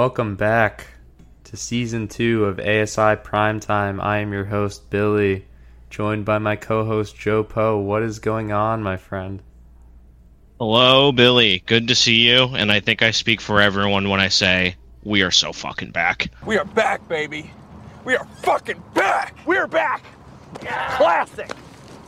Hello, everyone, and welcome back to season two of ASI Primetime. I am your host, Billy, joined by my co host, Joe Poe. What is going on, my friend? Hello, Billy. Good to see you. And I think I speak for everyone when I say we are so fucking back. We are back, baby. We are fucking back. We are back. Classic.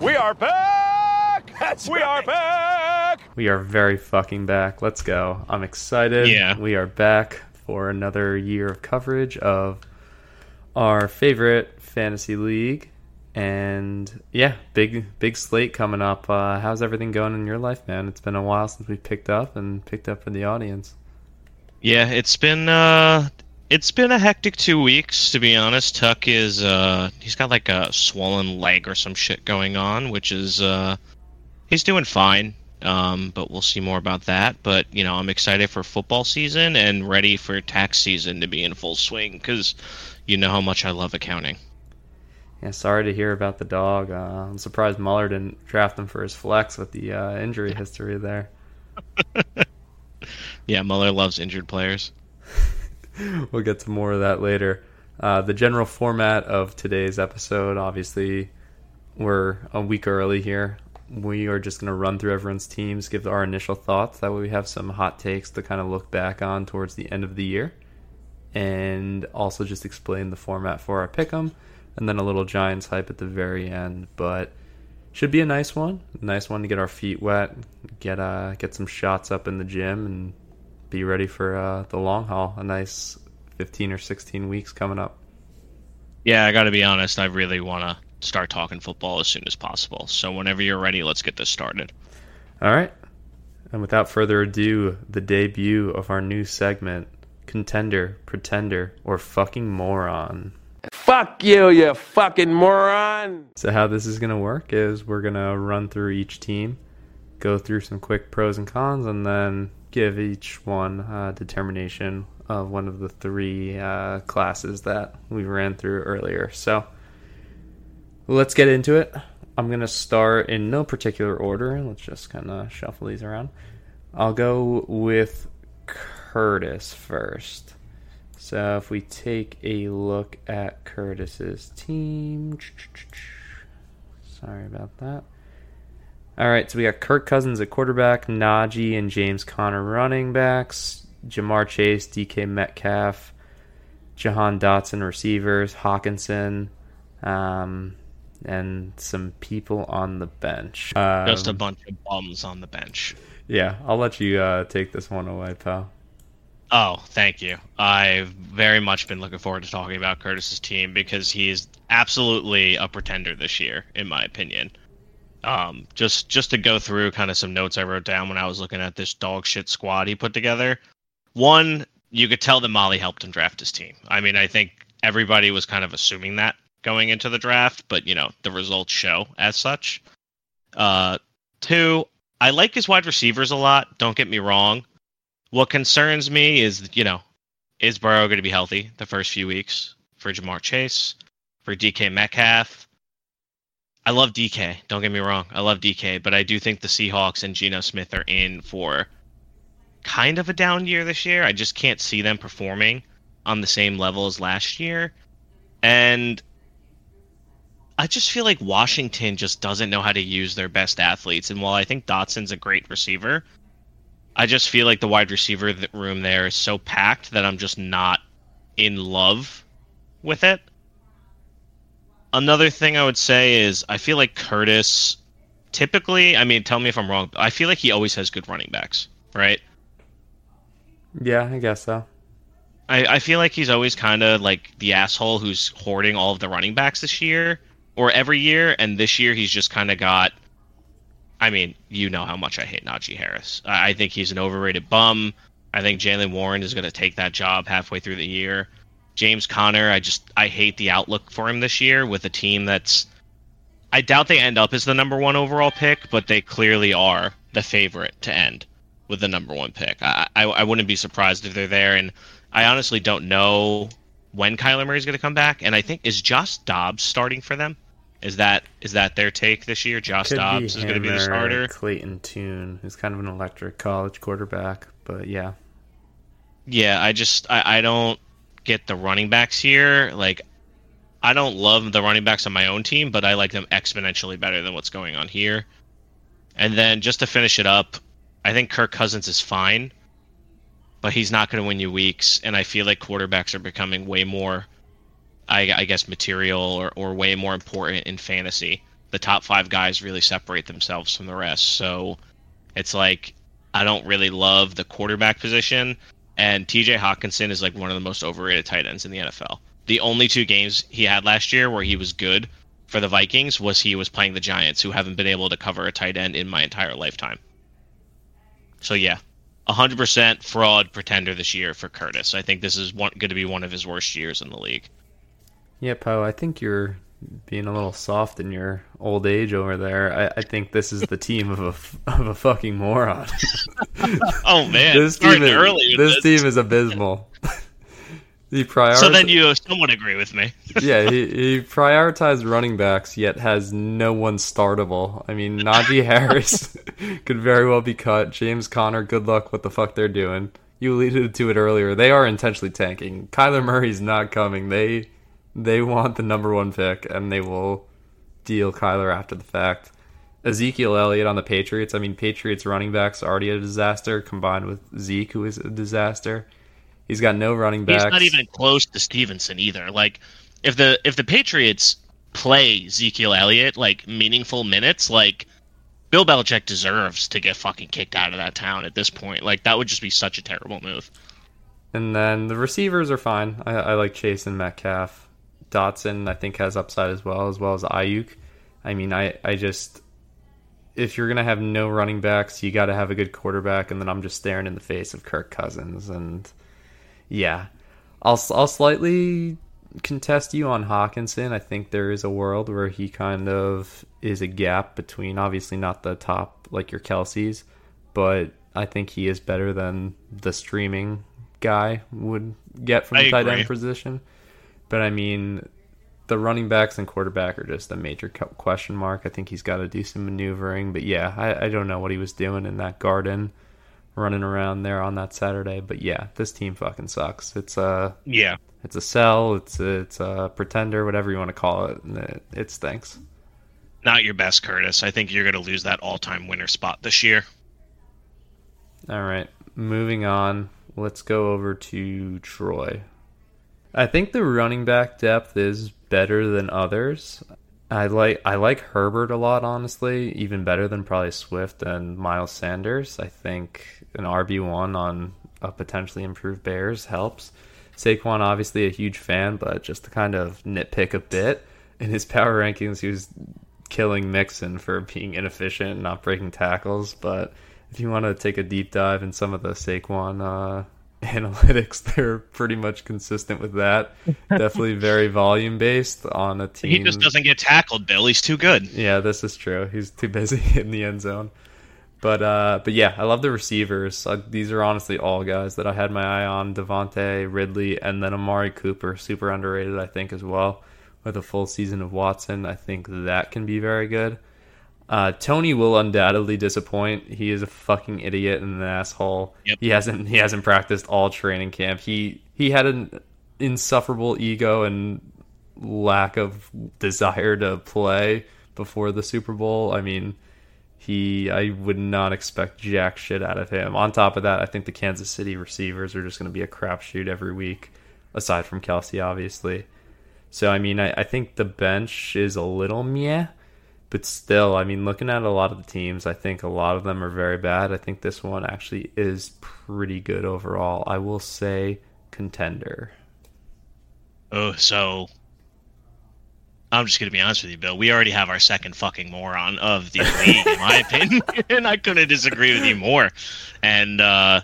We are back. That's we right. are back. We are very fucking back. Let's go. I'm excited. Yeah. We are back for another year of coverage of our favorite fantasy league. And yeah, big big slate coming up. Uh, how's everything going in your life, man? It's been a while since we picked up and picked up for the audience. Yeah, it's been uh it's been a hectic two weeks to be honest. Tuck is uh he's got like a swollen leg or some shit going on, which is uh he's doing fine. Um, but we'll see more about that. But you know, I'm excited for football season and ready for tax season to be in full swing because you know how much I love accounting. Yeah, sorry to hear about the dog. Uh, I'm surprised Muller didn't draft him for his flex with the uh, injury history there. Yeah, Muller loves injured players. we'll get to more of that later. Uh, the general format of today's episode, obviously, we're a week early here. We are just going to run through everyone's teams, give our initial thoughts. That way, we have some hot takes to kind of look back on towards the end of the year, and also just explain the format for our pick'em, and then a little Giants hype at the very end. But should be a nice one, nice one to get our feet wet, get uh, get some shots up in the gym, and be ready for uh, the long haul. A nice 15 or 16 weeks coming up. Yeah, I got to be honest. I really want to start talking football as soon as possible. So whenever you're ready, let's get this started. All right. And without further ado, the debut of our new segment Contender, Pretender, or Fucking Moron. Fuck you, you fucking moron. So, how this is going to work is we're going to run through each team, go through some quick pros and cons, and then give each one uh, determination of one of the three uh, classes that we ran through earlier. So let's get into it. I'm going to start in no particular order. Let's just kind of shuffle these around. I'll go with Curtis first. So if we take a look at Curtis's team. Sorry about that. All right, so we got Kirk Cousins at quarterback, Najee and James Conner running backs, Ja'Marr Chase, DK Metcalf, Jahan Dotson receivers, Hockenson, um, and some people on the bench. Um, Just a bunch of bums on the bench. yeah, I'll let you uh, take this one away, pal. Oh, thank you. I've very much been looking forward to talking about Curtis's team because he's absolutely a pretender this year, in my opinion. Um, just just to go through kind of some notes I wrote down when I was looking at this dog shit squad he put together. One, you could tell that Molly helped him draft his team. I mean, I think everybody was kind of assuming that going into the draft, but you know the results show as such. Uh, two, I like his wide receivers a lot. Don't get me wrong. What concerns me is, you know, is Burrow going to be healthy the first few weeks for Ja'Marr Chase, for DK Metcalf? I love DK. Don't get me wrong. I love DK, but I do think the Seahawks and Geno Smith are in for kind of a down year this year. I just can't see them performing on the same level as last year. And I just feel like Washington just doesn't know how to use their best athletes. And while I think Dotson's a great receiver, I just feel like the wide receiver room there is so packed that I'm just not in love with it. Another thing I would say is I feel like Curtis typically, I mean, tell me if I'm wrong, but I feel like he always has good running backs, right? Yeah, I guess so. I, I feel like he's always kind of like the asshole who's hoarding all of the running backs this year or every year, and this year he's just kind of got. I mean, you know how much I hate Najee Harris. I, I think he's an overrated bum. I think Jaylen Warren is going to take that job halfway through the year. James Conner, I just I hate the outlook for him this year with a team that's. I doubt they end up as the number one overall pick, but they clearly are the favorite to end with the number one pick. I, I, I wouldn't be surprised if they're there, and I honestly don't know when Kyler Murray is going to come back. And I think is Josh Dobbs starting for them? Is that is that their take this year? Josh Could Dobbs is going to be the starter. Clayton Tune, who's kind of an electric college quarterback, But yeah, Yeah, I just I, I don't get the running backs here. Like I don't love the running backs on my own team, but I like them exponentially better than what's going on here. And then just to finish it up, I think Kirk Cousins is fine, but he's not going to win you weeks. And I feel like quarterbacks are becoming way more, I, I guess, material or, or way more important in fantasy. The top five guys really separate themselves from the rest. So it's like I don't really love the quarterback position. And TJ Hockenson is like one of the most overrated tight ends in the NFL. The only two games he had last year where he was good for the Vikings was he was playing the Giants, who haven't been able to cover a tight end in my entire lifetime. So yeah, 100% fraud pretender this year for Curtis. I think this is going to be one of his worst years in the league. yeah, Poe. I think you're being a little soft in your old age over there. I, I think this is the team of a of a fucking moron. Oh man, this team is, with this team is abysmal. he prioritized. So then you somewhat agree with me. yeah, he, he prioritized running backs, yet has no one startable. I mean, Najee Harris could very well be cut. James Conner, good luck what the fuck they're doing. You alluded to it earlier. They are intentionally tanking. Kyler Murray's not coming. They they want the number one pick, and they will deal Kyler after the fact. Ezekiel Elliott on the Patriots. I mean, Patriots running backs already a disaster, combined with Zeke, who is a disaster. He's got no running backs. He's not even close to Stevenson either. Like if the if the Patriots play Ezekiel Elliott like meaningful minutes, like Bill Belichick deserves to get fucking kicked out of that town at this point. Like that would just be such a terrible move. And then the receivers are fine. I, I like Chase and Metcalf. Dotson, I think, has upside as well, as well as Aiyuk. I mean, I, I just, if you're going to have no running backs, you got to have a good quarterback. And then I'm just staring in the face of Kirk Cousins. And yeah, I'll, I'll slightly contest you on Hockenson. I think there is a world where he kind of is a gap between, obviously, not the top like your Kelce's, but I think he is better than the streaming guy would get from I the tight agree. end position. But I mean, the running backs and quarterback are just a major question mark. I think he's got to do some maneuvering. But yeah, I, I don't know what he was doing in that garden, running around there on that Saturday. But yeah, this team fucking sucks. It's a Yeah. it's a sell. It's a, it's a pretender, whatever you want to call it. And it, it stinks. Not your best, Curtis. I think you're gonna lose that all time winner spot this year. All right, moving on. Let's go over to Troy. I think the running back depth is better than others. I like I like Herbert a lot, honestly, even better than probably Swift and Miles Sanders. I think an RB one on a potentially improved Bears helps. Saquon, obviously a huge fan, but just to kind of nitpick a bit in his power rankings, he was killing Mixon for being inefficient and not breaking tackles. But if you want to take a deep dive in some of the Saquon uh, analytics, they're pretty much consistent with that. Definitely very volume based on a team. He just doesn't get tackled, Bill. He's too good. Yeah, this is true. He's too busy in the end zone. But uh, but yeah, I love the receivers. Uh, these are honestly all guys that I had my eye on: Davante, Ridley, and then Amari Cooper, super underrated, I think, as well. With a full season of Watson, I think that can be very good. Uh, Tony will undoubtedly disappoint. He is a fucking idiot and an asshole. Yep. He hasn't he hasn't practiced all training camp. He he had an insufferable ego and lack of desire to play before the Super Bowl. I mean, he I would not expect jack shit out of him. On top of that, I think the Kansas City receivers are just going to be a crapshoot every week, aside from Kelce, obviously. So I mean, I, I think the bench is a little meh, but still, I mean, looking at a lot of the teams, I think a lot of them are very bad. I think this one actually is pretty good overall. I will say contender. Oh, so I'm just gonna be honest with you, Bill. We already have our second fucking moron of the league, in my opinion, and I couldn't disagree with you more. And uh,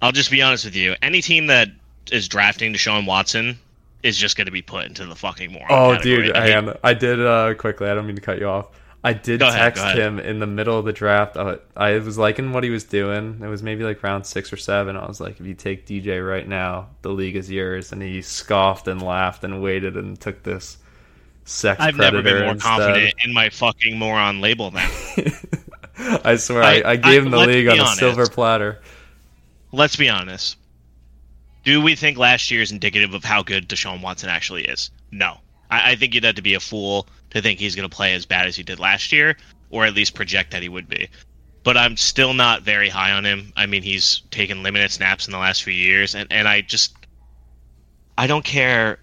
I'll just be honest with you. Any team that is drafting Deshaun Watson is just gonna be put into the fucking moron. Oh, category. dude, I mean. I did uh, quickly. I don't mean to cut you off. I did ahead, text him in the middle of the draft. I, I was liking what he was doing. It was maybe like round six or seven. I was like, if you take DJ right now, the league is yours. And he scoffed and laughed and waited and took this sex I've never been more instead. confident in my fucking moron label now. I swear, I, I- I gave him the league on a silver platter. let's be honest. Do we think last year is indicative of how good Deshaun Watson actually is? No. I, I think you'd have to be a fool to think he's going to play as bad as he did last year, or at least project that he would be. But I'm still not very high on him. I mean, he's taken limited snaps in the last few years, and, and I just. I don't care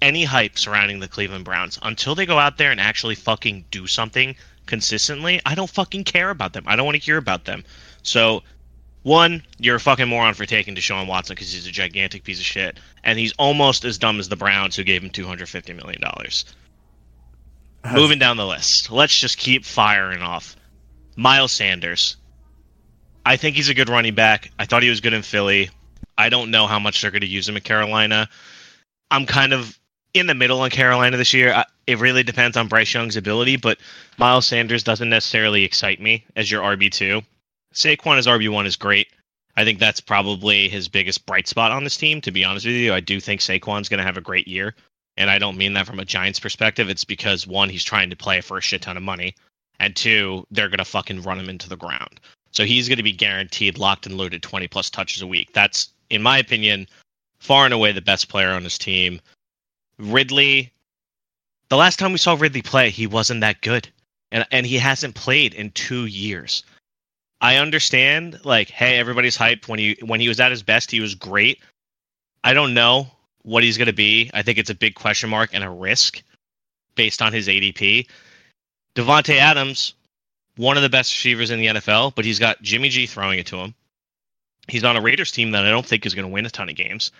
any hype surrounding the Cleveland Browns until they go out there and actually fucking do something consistently. I don't fucking care about them. I don't want to hear about them. So, one, you're a fucking moron for taking Deshaun Watson because he's a gigantic piece of shit, and he's almost as dumb as the Browns who gave him 250 million dollars. Moving down the list, let's just keep firing off. Miles Sanders. I think he's a good running back. I thought he was good in Philly. I don't know how much they're going to use him in Carolina. I'm kind of in the middle on Carolina this year. It really depends on Bryce Young's ability, but Miles Sanders doesn't necessarily excite me as your RB2. Saquon as RB1 is great. I think that's probably his biggest bright spot on this team, to be honest with you. I do think Saquon's going to have a great year. And I don't mean that from a Giants perspective. It's because, one, he's trying to play for a shit ton of money. And two, they're going to fucking run him into the ground. So he's going to be guaranteed locked and loaded 20 plus touches a week. That's, in my opinion, far and away the best player on his team. Ridley, the last time we saw Ridley play, he wasn't that good. And and he hasn't played in 2 years. I understand like hey, everybody's hyped when he when he was at his best, he was great. I don't know what he's going to be. I think it's a big question mark and a risk based on his ADP. Davante mm-hmm. Adams, one of the best receivers in the NFL, but he's got Jimmy G throwing it to him. He's on a Raiders team that I don't think is going to win a ton of games.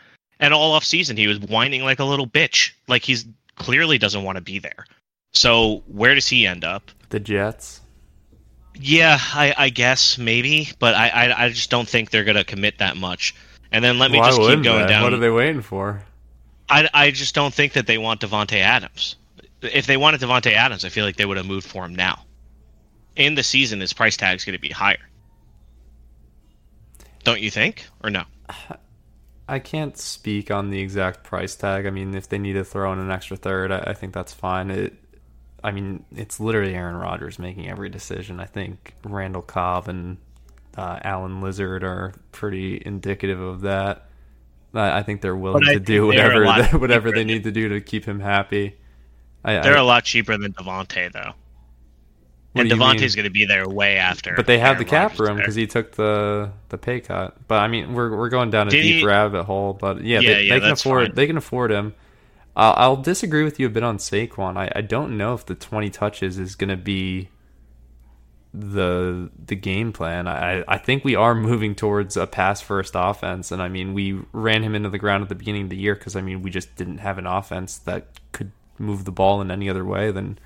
And all off season, he was whining like a little bitch. Like he's clearly doesn't want to be there. So where does he end up? The Jets. Yeah, I, I guess maybe, but I, I, I just don't think they're gonna commit that much. And then let me Why just keep going they? down. What are they waiting for? I, I just don't think that they want Davante Adams. If they wanted Davante Adams, I feel like they would have moved for him now. In the season, his price tag is going to be higher. Don't you think, or no? I can't speak on the exact price tag. I mean, if they need to throw in an extra third, I, I think that's fine. It, I mean, it's literally Aaron Rodgers making every decision. I think Randall Cobb and uh, Allen Lazard are pretty indicative of that. I, I think they're willing to do think they're a whatever they, whatever they need to do to keep him happy. I, They're I, a lot cheaper than Davante, though. And? Davante's going to be there way after. But they have Aaron the cap Rodgers room because he took the the pay cut. But I mean, we're we're going down a Did deep he- rabbit hole. But yeah, Yeah, they, yeah, they can afford fine. they can afford him. I'll, I'll disagree with you a bit on Saquon. I, I don't know if the twenty touches is going to be the the game plan. I I think we are moving towards a pass first offense, and I mean we ran him into the ground at the beginning of the year because I mean we just didn't have an offense that could move the ball in any other way than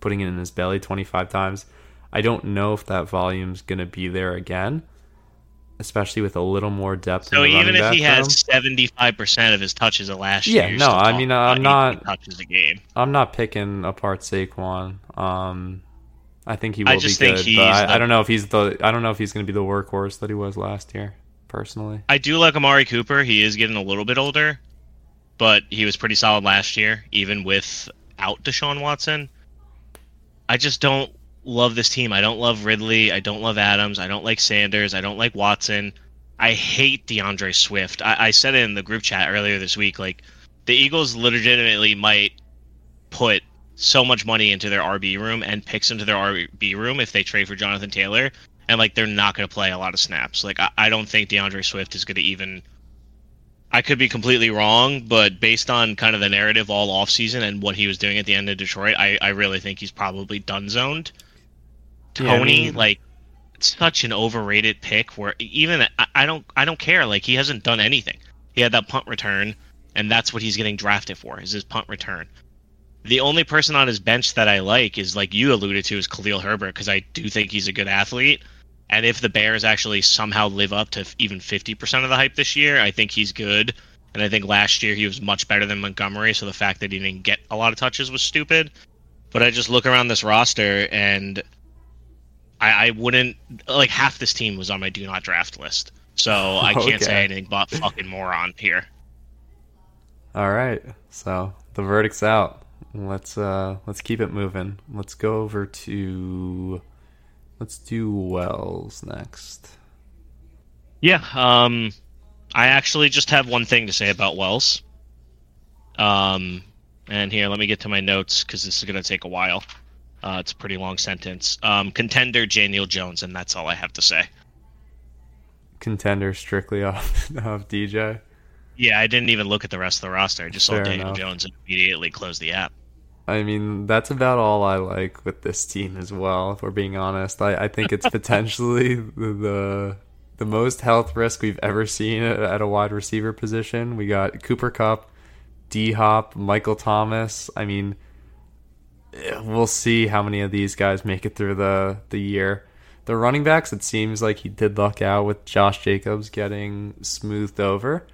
putting it in his belly twenty five times. I don't know if that volume's going to be there again, especially with a little more depth. So even if he has seventy five percent of his touches of last Yeah, year, you're no, I mean, I'm not- touches a game. I'm not picking apart Saquon. Um, I think he will I just be think good, he's but I, I don't know if he's the. I don't know if he's going to be the workhorse that he was last year. Personally, I do like Amari Cooper. He is getting a little bit older, but he was pretty solid last year, even without Deshaun Watson. I just don't love this team. I don't love Ridley. I don't love Adams. I don't like Sanders. I don't like Watson. I hate DeAndre Swift. I, I said it in the group chat earlier this week. Like, the Eagles legitimately might put so much money into their RB room and picks into their RB room if they trade for Jonathan Taylor and like they're not going to play a lot of snaps. Like I, I don't think DeAndre Swift is going to even. I could be completely wrong, but based on kind of the narrative all offseason and what he was doing at the end of Detroit, I, I really think he's probably done zoned. Yeah, I Tony, mean- like, such an overrated pick. Where even I, I don't I don't care. Like he hasn't done anything. He had that punt return, and that's what he's getting drafted for. Is his punt return. The only person on his bench that I like is like you alluded to is Khalil Herbert because I do think he's a good athlete. And if the Bears actually somehow live up to even 50% of the hype this year, I think he's good. And I think last year he was much better than Montgomery, so the fact that he didn't get a lot of touches was stupid. But I just look around this roster and I, I wouldn't like half this team was on my do not draft list. So I can't Okay. say anything but fucking moron here. all right. So the verdict's out. Let's uh let's keep it moving. Let's go over to let's do Wells next. Yeah, um, I actually just have one thing to say about Wells. Um, and here, let me get to my notes because this is going to take a while. Uh, it's a pretty long sentence. Um, contender Daniel Jones, and that's all I have to say. Contender strictly off of DJ. Yeah, I didn't even look at the rest of the roster. I just Fair saw Daniel enough. Jones and immediately closed the app. I mean, that's about all I like with this team as well. If we're being honest, I, I think it's potentially the the most health risk we've ever seen at, a wide receiver position. We got Cooper Kupp, D Hop, Michael Thomas. I mean, we'll see how many of these guys make it through the the year. The running backs, it seems like he did luck out with Josh Jacobs getting smoothed over,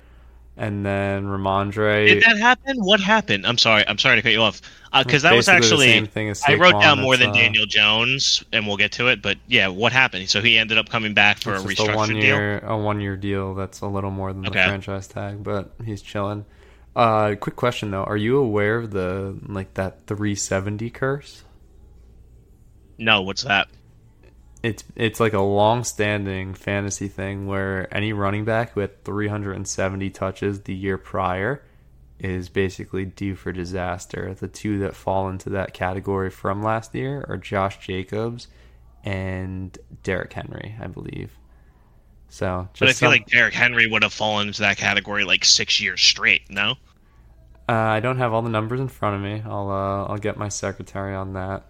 and then Rhamondre. Did that happen? What happened? I'm sorry. I'm sorry to cut you off. Because that was actually same thing as I wrote down more than uh, Daniel Jones, and we'll get to it. But yeah, what happened? So he ended up coming back for a a one deal. year a one year deal that's a little more than the franchise tag, but he's chilling. Uh, quick question though: Are you aware of the like that 370 curse? No, what's that? It's it's like a long standing fantasy thing where any running back who had 370 touches the year prior is basically due for disaster. The two that fall into that category from last year are Josh Jacobs and Derrick Henry, I believe. So, just But I feel some- like Derrick Henry would have fallen into that category like six years straight. No. Uh, I don't have all the numbers in front of me. I'll uh, I'll get my secretary on that.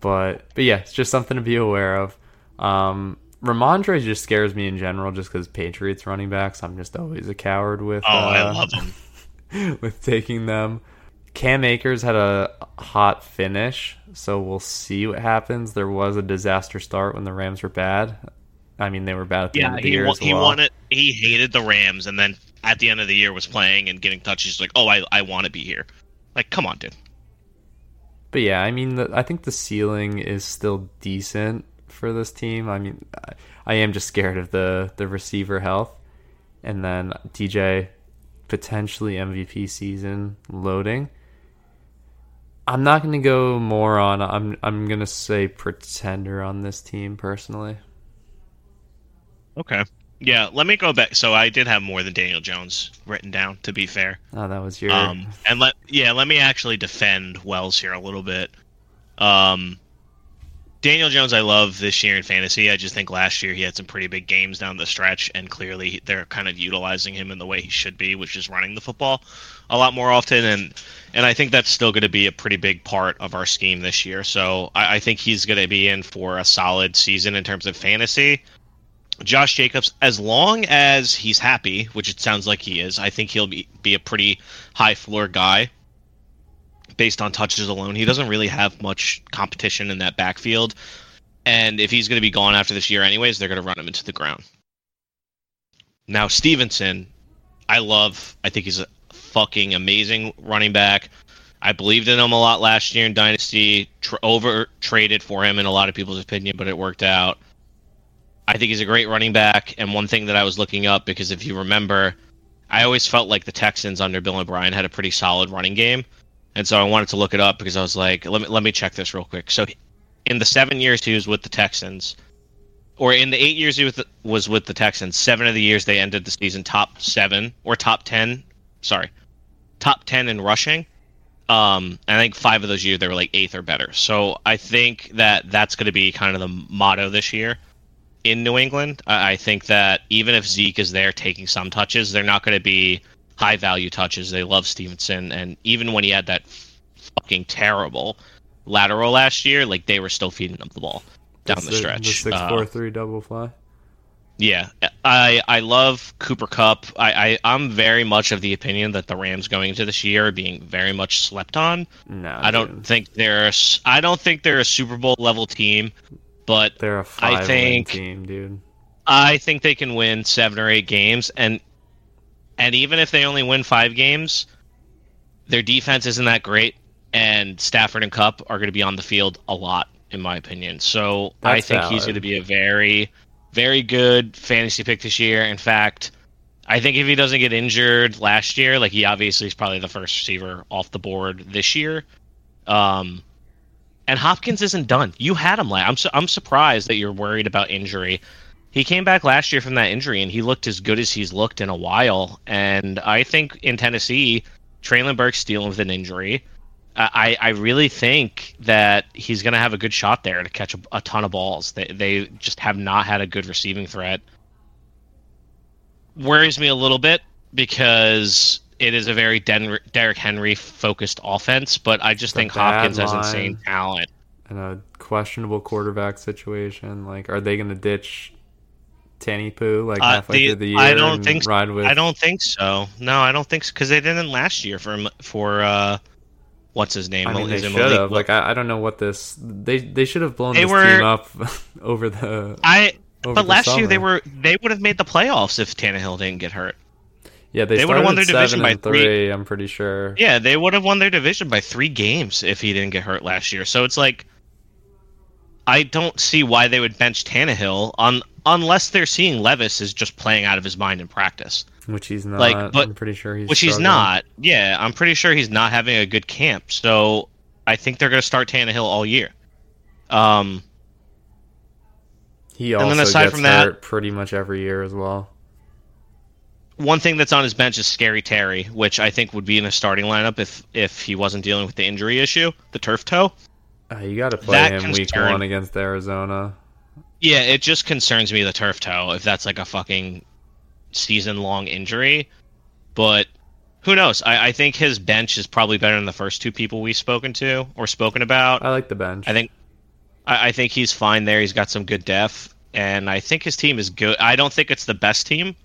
But but yeah, it's just something to be aware of. Um, Rhamondre just scares me in general, just because Patriots running backs. I'm just always a coward with. Oh, I uh, love him. with taking them. Cam Akers had a hot finish, so we'll see what happens. There was a disaster start when the Rams were bad. I mean, they were bad at the end Yeah, of the he year wa- as he well. wanted he hated the Rams, and then at the end of the year was playing and getting touches. Like, oh, I I want to be here. Like, come on, dude. But yeah, I mean, the, I think the ceiling is still decent for this team. I mean, I, I am just scared of the the receiver health, and then DJ potentially MVP season loading. I'm not going to go more on. I'm I'm going to say pretender on this team personally. Okay. Yeah, let me go back. So I did have more than Daniel Jones written down. To be fair. Oh, that was your. Um, and let yeah, let me actually defend Wells here a little bit. Um, Daniel Jones, I love this year in fantasy. I just think last year he had some pretty big games down the stretch, and clearly they're kind of utilizing him in the way he should be, which is running the football a lot more often. And and I think that's still going to be a pretty big part of our scheme this year. So I, I think he's going to be in for a solid season in terms of fantasy. Josh Jacobs, as long as he's happy, which it sounds like he is, I think he'll be, be a pretty high floor guy based on touches alone. He doesn't really have much competition in that backfield. And if he's going to be gone after this year, anyways, they're going to run him into the ground. Now, Stevenson, I love. I think he's a fucking amazing running back. I believed in him a lot last year in Dynasty. Tr- over traded for him in a lot of people's opinion, but it worked out. I think he's a great running back. And one thing that I was looking up because if you remember, I always felt like the Texans under Bill O'Brien had a pretty solid running game, and so I wanted to look it up because I was like, let me let me check this real quick. So, in the seven years he was with the Texans, or in the eight years he was, was with the Texans, seven of the years they ended the season top seven or top ten. Sorry, top ten in rushing. Um, I think five of those years they were like eighth or better. So I think that that's going to be kind of the motto this year in New England. I, I think that even if Zeke is there taking some touches, they're not going to be high value touches. They love Stevenson, and even when he had that fucking terrible lateral last year, like they were still feeding him the ball down That's the stretch. The six Uh, four three double fly. yeah, I I love Cooper Kupp. I, I I'm very much of the opinion that the Rams going into this year are being very much slept on. No, I don't dude. think they're a I don't think they're a Super Bowl level team, but They're a five win think- team, dude. I think they can win seven or eight games, and and even if they only win five games, their defense isn't that great, and Stafford and Kupp are going to be on the field a lot, in my opinion. So I That's think he's going to be a very, very good fantasy pick this year. In fact, I think if he doesn't get injured last year, like he obviously is probably the first receiver off the board this year. Um, and Hopkins isn't done. You had him last. I'm su- I'm surprised that you're worried about injury. he came back last year from that injury and he looked as good as he's looked in a while. And I think in Tennessee, Treylon Burks dealing with an injury. I, I really think that he's going to have a good shot there to catch a, a, ton of balls. They, they just have not had a good receiving threat. Worries me a little bit because it is a very Den- Derrick Henry focused offense, but I just think Hopkins has insane talent. And a questionable quarterback situation. Like, are they going to ditch Tanny Poo like uh, halfway the, through the year? I don't think. So. Ride with... I don't think so. No, I don't think so because they didn't last year for for. uh what's his name? I mean, they should have. Like, I, I don't know what this. They they should have blown they this were, team up over the. I. But last summer. year they were they would have made the playoffs if Tannehill didn't get hurt. Yeah, they, they would have won their division by three. three. I'm pretty sure. Yeah, they would have won their division by three games if he didn't get hurt last year. So it's like, I don't see why they would bench Tannehill on unless they're seeing Levis is just playing out of his mind in practice. Which he's not. Like, but I'm pretty sure he's. Which struggling. he's not. Yeah, I'm pretty sure he's not having a good camp. So I think they're going to start Tannehill all year. Um. He also and then aside gets from hurt pretty much every year as well. One thing that's on his bench is Scary Terry, which I think would be in a starting lineup if if he wasn't dealing with the injury issue, the turf toe. Uh, you got to play that him concern, week one against Arizona. Yeah, it just concerns me the turf toe if that's like a fucking season long injury. But who knows? I, I think his bench is probably better than the first two people we've spoken to or spoken about. I like the bench. I think I, I think he's fine there. He's got some good depth, and I think his team is good. I don't think it's the best team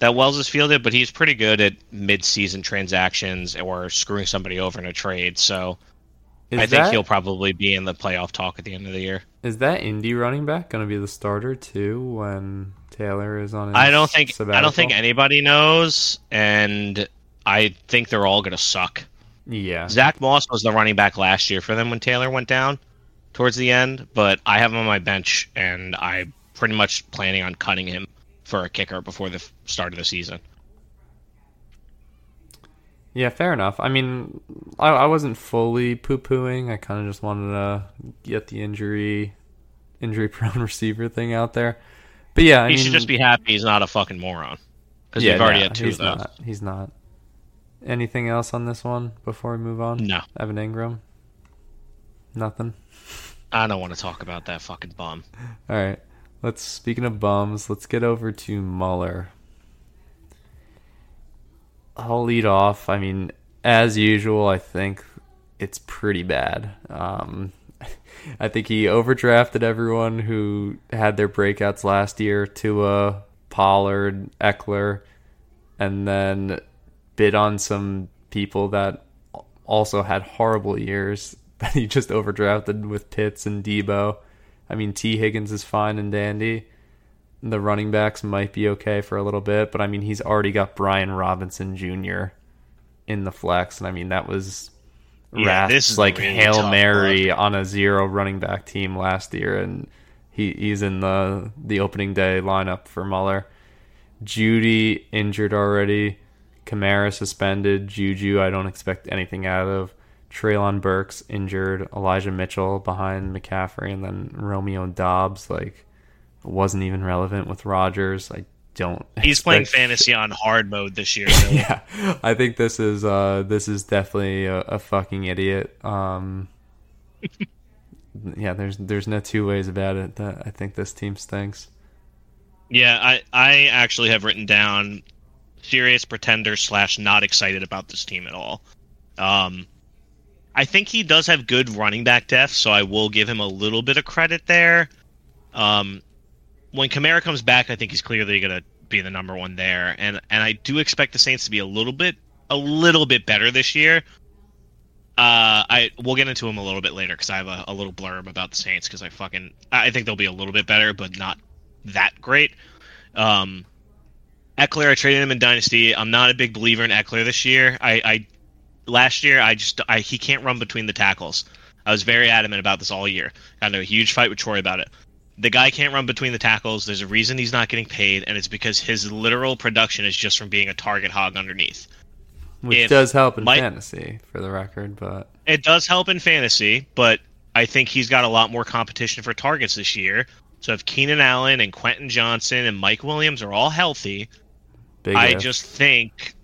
that Wells has fielded, but he's pretty good at mid-season transactions or screwing somebody over in a trade. So is I think he'll probably be in the playoff talk at the end of the year. Is that Indy running back going to be the starter too when Taylor is on? I don't think sabbatical? I don't think anybody knows, and I think they're all going to suck. Yeah, Zach Moss was the running back last year for them when Taylor went down towards the end, but I have him on my bench, and I'm pretty much planning on cutting him for a kicker before the start of the season. Yeah, fair enough. I mean, I, I wasn't fully poo pooing. I kind of just wanted to get the injury injury prone receiver thing out there. But yeah, I he mean, should just be happy he's not a fucking moron. Because yeah, already had two he's of those. Not, he's not. Anything else on this one before we move on? No. Evan Engram. Nothing? I don't want to talk about that fucking bum. All right. Let's speaking of bums, let's get over to Mueller. I'll lead off. I mean, as usual, I think it's pretty bad. Um, I think he overdrafted everyone who had their breakouts last year Tua, Pollard, Ekeler, and then bid on some people that also had horrible years that he just overdrafted with Pitts and Deebo. I mean, T. Higgins is fine and dandy the running backs might be okay for a little bit, but I mean, he's already got Brian Robinson Jr. in the flex, and I mean that was yeah, this is like really hail mary on a zero running back team last year, and he he's in the the opening day lineup for Muller. Jeudy injured already. Kamara suspended. Juju, I don't expect anything out of. Treylon Burks injured. Elijah Mitchell behind McCaffrey, and then Romeo Doubs Like, wasn't even relevant with Rodgers. I don't. He's playing fantasy on hard mode this year. yeah, I think this is uh, this is definitely a, a fucking idiot. Um, yeah, there's there's no two ways about it. That I think this team stinks. Yeah, I I actually have written down serious pretender slash not excited about this team at all. Um, I think he does have good running back depth, so I will give him a little bit of credit there. Um, when Kamara comes back, I think he's clearly going to be the number one there, and and I do expect the Saints to be a little bit a little bit better this year. Uh, I we'll get into him a little bit later because I have a, a, little blurb about the Saints because I fucking I think they'll be a little bit better, but not that great. Um, Ekeler, I traded him in Dynasty. I'm not a big believer in Ekeler this year. I, I last year I just I, he can't run between the tackles. I was very adamant about this all year. Got into a huge fight with Troy about it the guy can't run between the tackles. There's a reason he's not getting paid, and it's because his literal production is just from being a target hog underneath. Which if does help in Mike, fantasy, for the record, but it does help in fantasy. But I think he's got a lot more competition for targets this year So if Keenan Allen and Quentin Johnston and Mike Williams are all healthy, Big I if. just think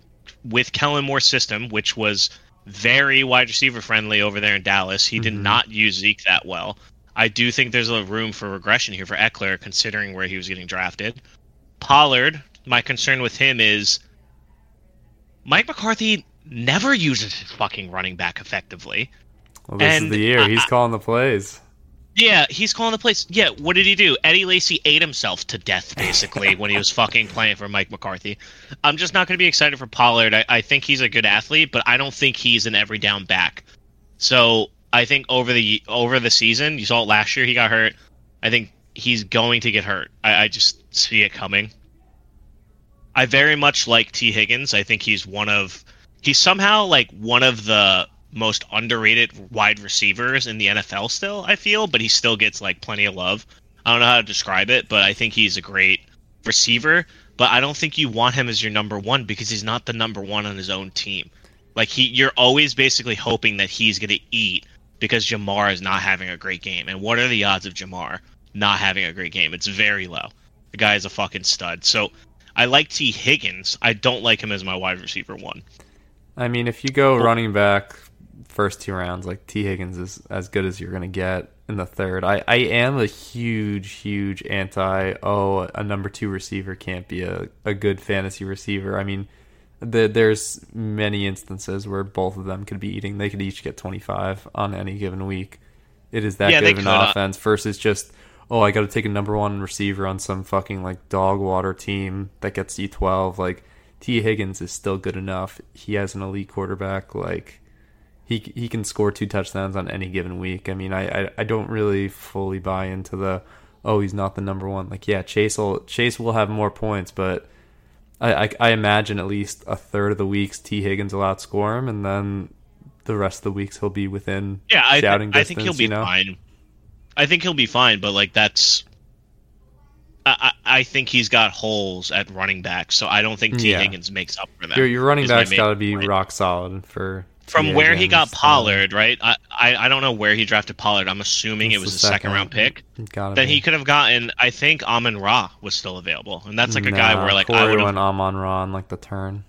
with Kellen Moore's system, which was very wide receiver friendly over there in Dallas, he did Mhm. not use Zeke that well. I do think there's a room for regression here for Ekeler, considering where he was getting drafted. Pollard, my concern with him is Mike McCarthy never uses his fucking running back effectively. well, this is the year. I- He's calling the plays. Yeah, he's calling the place. Yeah, what did he do? Eddie Lacy ate himself to death basically when he was fucking playing for Mike McCarthy. I'm just not going to be excited for Pollard. I, I think he's a good athlete, but I don't think he's an every down back. So I think over the over the season, you saw it last year. He got hurt. I think he's going to get hurt. I, I just see it coming. I very much like T Higgins. I think he's one of he's somehow like one of the most underrated wide receivers in the NFL still, I feel, but he still gets like plenty of love. I don't know how to describe it, but I think he's a great receiver, but I don't think you want him as your number 1 because he's not the number 1 on his own team. Like he you're always basically hoping that he's going to eat because Jamar is not having a great game. And what are the odds of Jamar not having a great game? It's very low. The guy is a fucking stud. So I like T Higgins. I don't like him as my wide receiver one. I mean, if you go running back first two rounds, like T. Higgins is as good as you're going to get in the third. I, I am a huge, huge anti, oh, a number two receiver can't be a, a good fantasy receiver. I mean, the, there's many instances where both of them could be eating. They could each get 25 on any given week. It is that Yeah, good of an offense versus just, oh, I got to take a number one receiver on some fucking like dog water team that gets E12. Like, T. Higgins is still good enough. He has an elite quarterback. Like, he he can score two touchdowns on any given week. I mean, I, I, I don't really fully buy into the oh he's not the number one. Like yeah, Chase will Chase will have more points, but I, I, I imagine at least a third of the weeks T Higgins will outscore him, and then the rest of the weeks he'll be within Yeah, I, shouting thi- I think he'll be you know? fine. I think he'll be fine, but like that's. I, I think he's got holes at running back, so I don't think T. Yeah. Higgins makes up for that. Your your running back's got to be point. rock solid for From T. where he got Pollard, right? I, I I don't know where he drafted Pollard. I'm assuming it was the a second, second. round pick. Gotta Then be. he could have gotten. I think Amon Ra was still available, and that's like a guy where like I Corey would have. went Amon Ra on like the turn.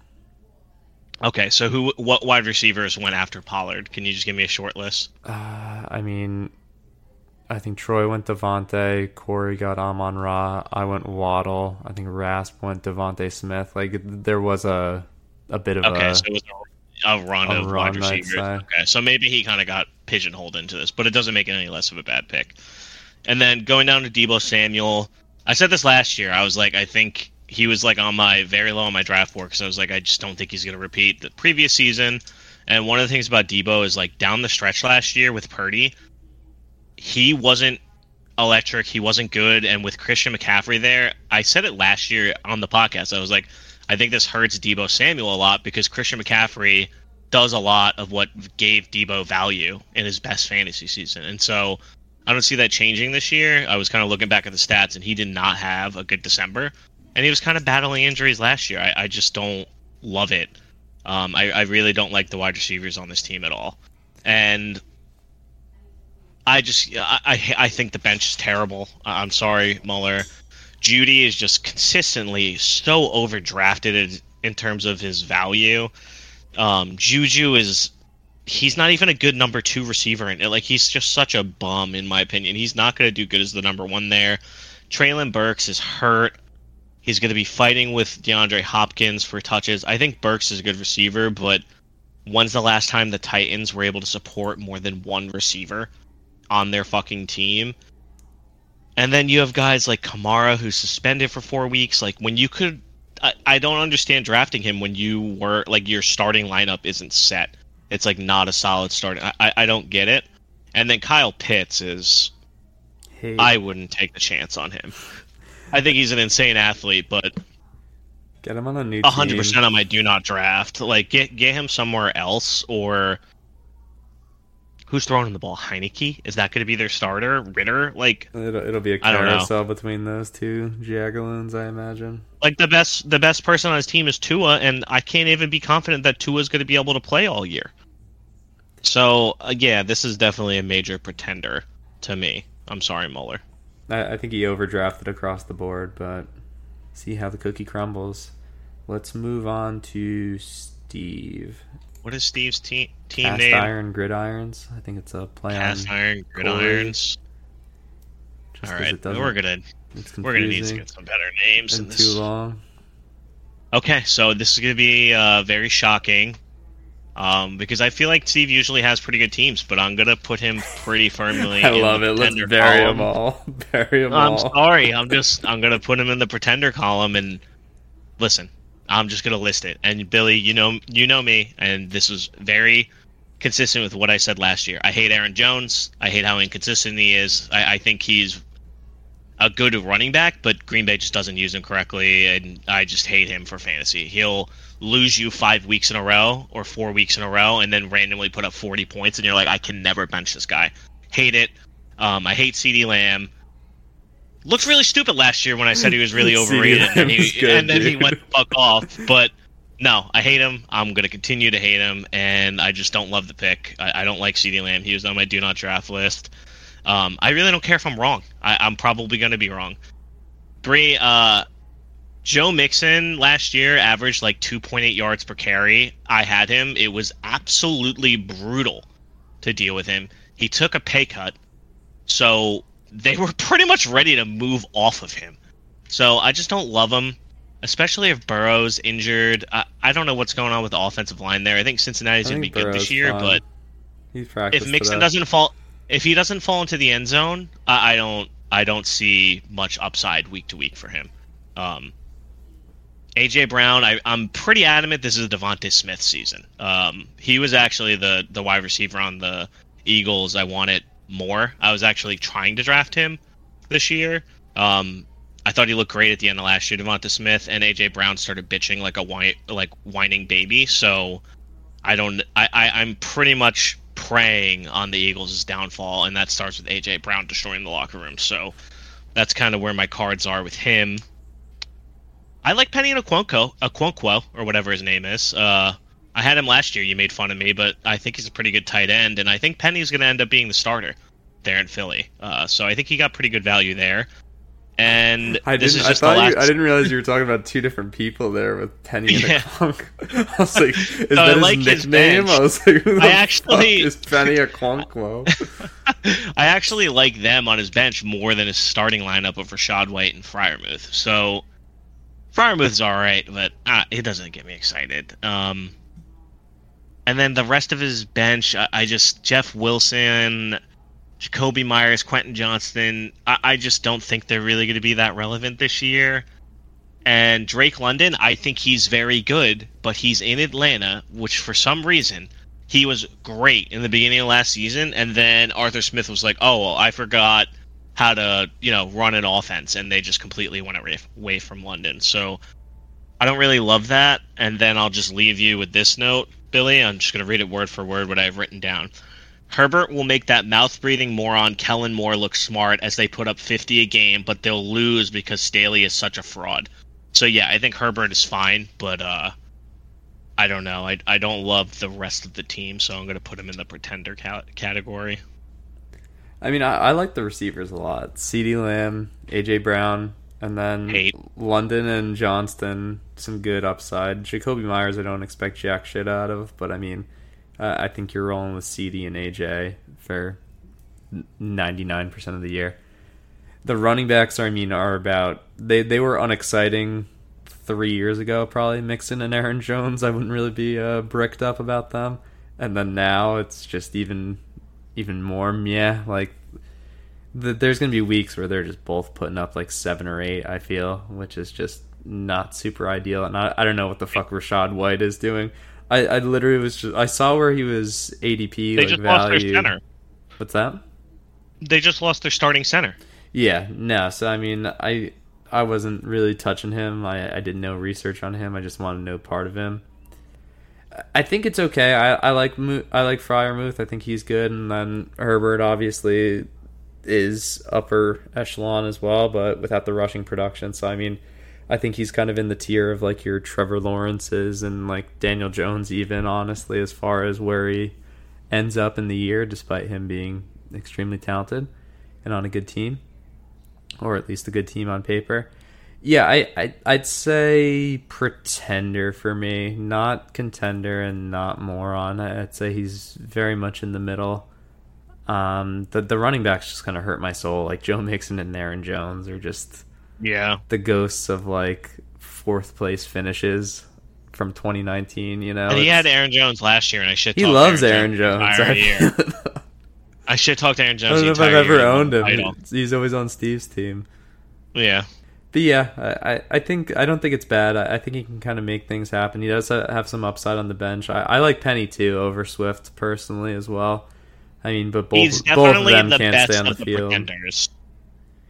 Okay, so who? What wide receivers went after Pollard? Can you just give me a short list? Uh, I mean, I think Troy went Davante, Corey got Amon Ra, I went Waddle, I think Rasp went DeVonta Smith. Like there was a a bit of Okay, a so it was a, a run a of run, wide I'd receivers. Okay, so maybe he kind of got pigeonholed into this, but it doesn't make it any less of a bad pick. And then going down to Deebo Samuel, I said this last year. I was like, I think he was like on my very low on my draft board because I was like, I just don't think he's going to repeat the previous season. And one of the things about Deebo is like down the stretch last year with Purdy, he wasn't electric. He wasn't good. And with Christian McCaffrey there, I said it last year on the podcast. I was like, I think this hurts Deebo Samuel a lot because Christian McCaffrey does a lot of what gave Deebo value in his best fantasy season. And so I don't see that changing this year. I was kind of looking back at the stats, and he did not have a good December. And he was kind of battling injuries last year. I, I just don't love it. Um, I, I really don't like the wide receivers on this team at all. And I just I, I, I think the bench is terrible. I'm sorry, Muller. Jeudy is just consistently so overdrafted in, in terms of his value. Um, Juju is he's not even a good number two receiver, and like he's just such a bum in my opinion. He's not going to do good as the number one there. Treylon Burks is hurt. He's going to be fighting with DeAndre Hopkins for touches. I think Burks is a good receiver, but when's the last time the Titans were able to support more than one receiver on their fucking team? And then you have guys like Kamara who's suspended for four weeks. Like when you could, I, I don't understand drafting him when you were like your starting lineup isn't set. It's like not a solid start. I, I, don't get it. And then Kyle Pitts is, hey, I wouldn't take the chance on him. I think he's an insane athlete, but get him on a new hundred team. percent on my do not draft. Like get get him somewhere else or who's throwing the ball? Heinicke? Is that going to be their starter? Ridder? Like It'll, it'll be a carousel between those two jagaloons, I imagine. like the best the best person on his team is Tua, and I can't even be confident that Tua is going to be able to play all year. So uh, yeah, this is definitely a major pretender to me. I'm sorry, Muller. I, I think he overdrafted across the board, but see how the cookie crumbles. Let's move on to Steve. What is Steve's team team Cast name? Iron Gridirons. I think it's a play Cast on. Iron Gridirons. All right, we're gonna we're gonna need to get some better names in and this. too long. Okay, so this is gonna be uh, very shocking. Um, because I feel like Steve usually has pretty good teams, but I'm gonna put him pretty firmly. I in love the it. Let's bury column. them all. bury them I'm all. sorry. I'm just I'm gonna put him in the pretender column and listen. I'm just gonna list it. And Billy, you know you know me, and this was very consistent with what I said last year. I hate Aaron Jones. I hate how inconsistent he is. I, I think he's a good running back, but Green Bay just doesn't use him correctly, and I just hate him for fantasy. He'll lose you five weeks in a row or four weeks in a row, and then randomly put up 40 points, and you're like, I can never bench this guy. Hate it. Um, I hate CeeDee Lamb. Looked really stupid last year when I said he was really overrated, and, he, good, and then he went the fuck off. But no, I hate him. I'm gonna continue to hate him, and I just don't love the pick. I, I don't like CeeDee Lamb. He was on my do not draft list. Um, I really don't care if I'm wrong. I, I'm probably gonna be wrong. Bree, uh, Joe Mixon last year averaged like 2.8 yards per carry. I had him. It was absolutely brutal to deal with him. He took a pay cut, so they were pretty much ready to move off of him. So I just don't love him, especially if Burrow's injured. I, I don't know what's going on with the offensive line there. I think Cincinnati's I gonna be think good this year, fine. but if Mixon today. doesn't fall, if he doesn't fall into the end zone, I, I don't, I don't see much upside week to week for him. Um, AJ Brown, I, I'm pretty adamant this is a DeVonta Smith season. Um, he was actually the the wide receiver on the Eagles. I wanted more. I was actually trying to draft him this year. Um, I thought he looked great at the end of last year. DeVonta Smith and AJ Brown started bitching like a whine, like whining baby. So I don't. I, I I'm pretty much preying on the Eagles' downfall, and that starts with AJ Brown destroying the locker room. So that's kind of where my cards are with him. I like Penny and Aquanco, Aquanquo, or whatever his name is. Uh, I had him last year. You made fun of me, but I think he's a pretty good tight end, and I think Penny's going to end up being the starter there in Philly. Uh, so I think he got pretty good value there. And I this didn't. is I thought last. you. I didn't realize you were talking about two different people there with Penny and Yeah. a Clunk. I was like, is No, I that his like nickname? bench. I was like, I actually- is Penny a Clonkwo? I actually like them on his bench more than his starting lineup of Rachaad White and Freiermuth. So Freiermuth's all right, but uh, it doesn't get me excited. Um, and then the rest of his bench, I, I just Jeff Wilson, Jakobi Meyers, Quentin Johnston. I, I just don't think they're really going to be that relevant this year. And Drake London, I think he's very good, but he's in Atlanta, which for some reason he was great in the beginning of last season, and then Arthur Smith was like, "Oh, well, I forgot how to, you know, run an offense," and they just completely went away, away from London. So I don't really love that. And then I'll just leave you with this note, Billy. I'm just going to read it word for word what I've written down. Herbert will make that mouth breathing moron Kellen Moore look smart as they put up 50 a game, but they'll lose because Staley is such a fraud. So yeah, I think Herbert is fine, but uh, I don't know. I, I don't love the rest of the team, so I'm going to put him in the pretender ca- category. I mean, I, I like the receivers a lot. CeeDee Lamb, AJ Brown, and then Hate. London and Johnston. Some good upside. Jakobi Meyers, I don't expect jack shit out of, but I mean, uh, I think you're rolling with CeeDee and AJ for 99% of the year. The running backs, I mean, are about they they were unexciting three years ago, probably Mixon and Aaron Jones. I wouldn't really be uh, bricked up about them, and then now it's just even even more yeah. Like the, there's gonna be weeks where they're just both putting up like seven or eight. I feel, which is just not super ideal. And I, I don't know what the fuck Rachaad White is doing. I, I literally was just I saw where he was ADP They like just lost their value. center. What's that? They just lost their starting center. Yeah, no. So I mean, I I wasn't really touching him. I I did no research on him. I just wanted to know part of him. I think it's okay. I I like Mo- I like Freiermuth. I think he's good, and then Herbert obviously is upper echelon as well, but without the rushing production. So I mean, I think he's kind of in the tier of like your Trevor Lawrences and like Daniel Jones, even honestly, as far as where he ends up in the year, despite him being extremely talented and on a good team. or at least a good team on paper. Yeah, I, I I'd say pretender for me, not contender and not moron. I'd say he's very much in the middle. Um, the the running backs just kind of hurt my soul. Like Joe Mixon and Aaron Jones are just Yeah. the ghosts of like fourth place finishes from 2019. You know, And he had Aaron Jones last year, and I should. he loves Aaron Jones. I I shit talked Aaron I don't know if I've ever owned him. He's always on Steve's team. Yeah. But yeah, I, I- think I don't think it's bad. I, I think he can kind of make things happen. He does have some upside on the bench. I, I like Penny too over Swift personally as well. I mean, but both both of them the can't stay on the the field. pretenders.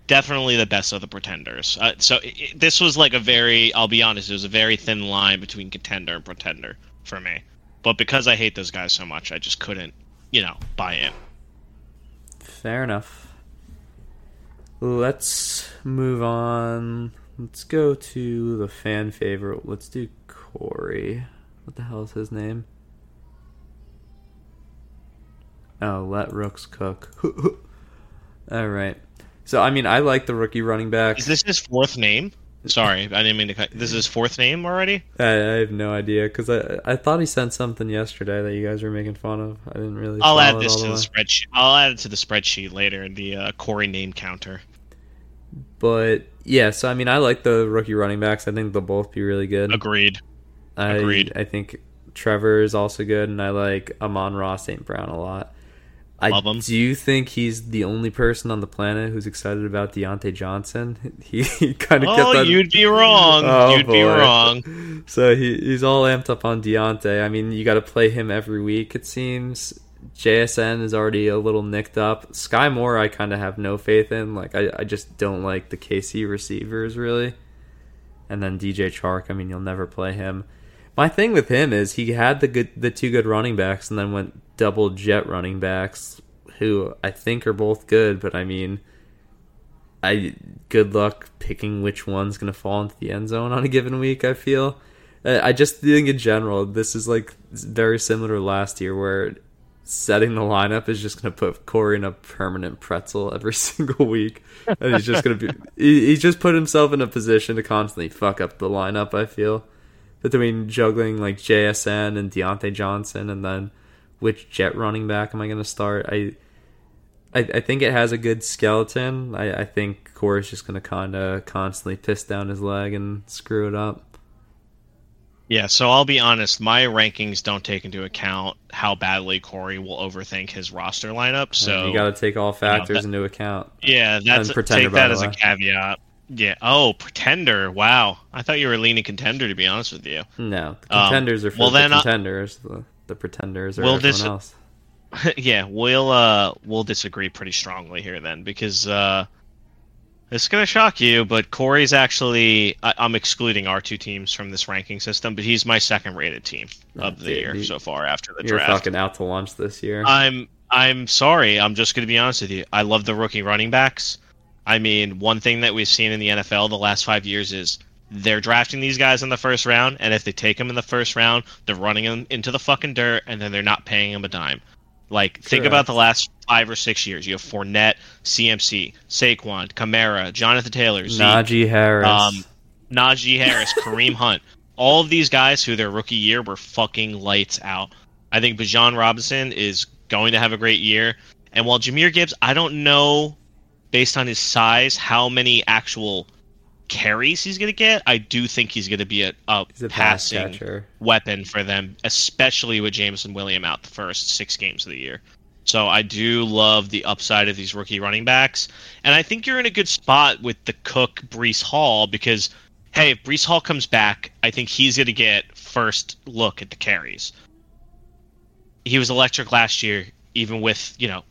Definitely the best of the pretenders. Uh, so i i this was like a very, I'll be honest, it was a very thin line between contender and pretender for me. But because I hate those guys so much, I just couldn't, you know, buy in. Fair enough. Let's move on. Let's go to the fan favorite. Let's do Corey. What the hell is his name? Oh, let Rooks cook. All right. So I mean, I like the rookie running back. Is this his fourth name? Sorry, I didn't mean to cut. This is his fourth name already? I, I have no idea because I I thought he sent something yesterday that you guys were making fun of. I didn't really. I'll add this to the way. spreadsheet. I'll add it to the spreadsheet later, the uh, Corey name counter. But yeah, so I mean, I like the rookie running backs. I think they'll both be really good. Agreed. I, Agreed. I think Trevor is also good, and I like Amon-Ra St. Brown a lot. I Love him. do you think he's the only person on the planet who's excited about Diontae Johnson. He, he kind of kept Oh, you'd be wrong. Oh, you'd be wrong. So he, he's all amped up on Diontae. I mean, you got to play him every week, it seems. JSN is already a little nicked up. Skyy Moore, I kind of have no faith in. Like, I, I just don't like the KC receivers, really. And then DJ Chark, I mean, you'll never play him. My thing with him is he had the good, the two good running backs, and then went double jet running backs, who I think are both good. But I mean, I good luck picking which one's going to fall into the end zone on a given week. I feel. Uh, I just think in general, this is like very similar to last year, where setting the lineup is just going to put Corey in a permanent pretzel every single week, and he's just going to be. He, he's just put himself in a position to constantly fuck up the lineup. I feel between juggling like JSN and Diontae Johnson, and then which jet running back am I going to start? I. I, I think it has a good skeleton. I, I think Corey's just going to kind of constantly piss down his leg and screw it up. Yeah, so I'll be honest. My rankings don't take into account how badly Corey will overthink his roster lineup. So you got to take all factors that- into account. yeah, that's take that as a caveat. Yeah. Oh, pretender. Wow. I thought you were leaning contender. To be honest with you. No, the Um, contenders are for well, the then, uh, contenders. The, the pretenders are Well, everyone this- else. yeah, we'll uh we'll disagree pretty strongly here then because uh this is gonna shock you, but Corey's actually I, I'm excluding our two teams from this ranking system, but he's my second rated team of the dude, year you- so far after the You're draft. fucking out to lunch this year. I'm I'm sorry. I'm just going to be honest with you. I love the rookie running backs. I mean, one thing that we've seen in the NFL the last five years is they're drafting these guys in the first round, and if they take them in the first round, they're running them into the fucking dirt, and then they're not paying them a dime. Like, think Correct. about the last five or six years. You have Fournette, CMC, Saquon, Kamara, Jonathan Taylor, Zeke, Najee Harris. um, Najee Harris, Kareem Hunt, all of these guys who their rookie year were fucking lights out. I think Bijan Robinson is going to have a great year. And while Jahmyr Gibbs, I don't know, based on his size, how many actual carries he's going to get. I do think he's going to be a, a, a passing weapon for them, especially with Jameson William out the first six games of the year. So I do love the upside of these rookie running backs, and I think you're in a good spot with the Cook Breece Hall because, hey, if Breece Hall comes back, I think he's going to get first look at the carries. He was electric last year, even with you know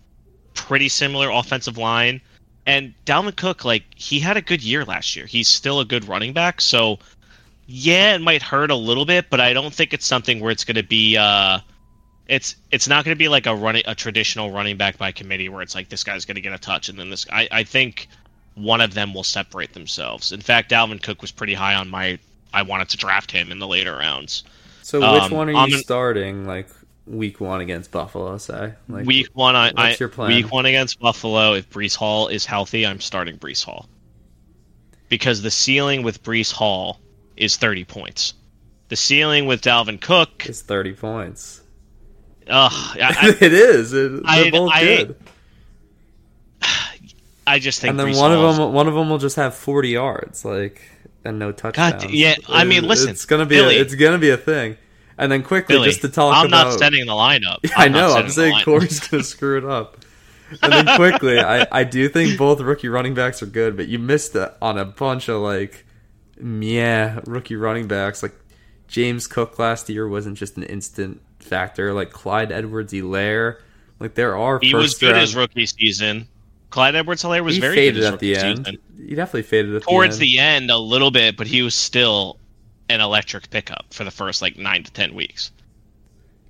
pretty similar offensive line. And Dalvin Cook, like he had a good year last year. He's still a good running back, so yeah, it might hurt a little bit, but I don't think it's something where it's going to be. Uh, it's it's not going to be like a running a traditional running back by committee where it's like this guy's going to get a touch and then this. I I think one of them will separate themselves. In fact, Dalvin Cook was pretty high on my. I wanted to draft him in the later rounds. So which um, one are I'm you starting? Like week one against Buffalo, say. Like week one, I, I what's your plan? week one against Buffalo. If Breece Hall is healthy, I'm starting Breece Hall. because the ceiling with Breece Hall is 30 points. The ceiling with Dalvin Cook, is thirty points. ugh, I, it is. It, they're I- both I- good. I just think And then Breece one of them, one of them will just have forty yards, like and no touchdowns. yeah, I mean, listen, it's gonna be, Billy. a, it's gonna be a thing. And then quickly, Billy, just to talk about I'm about, not setting the lineup. I I'm not know. I'm saying. Corey's gonna screw it up. And then quickly, I, I do think both rookie running backs are good, but you missed on a bunch of like, yeah, rookie running backs. Like James Cook last year wasn't just an instant factor. Like Clyde Edwards-Helaire, like there are. He was good round- his rookie season. Clyde Edwards-Helaire was he very faded good at the end. He definitely faded at Towards the end. the end, a little bit, but he was still an electric pickup for the first like nine to ten weeks.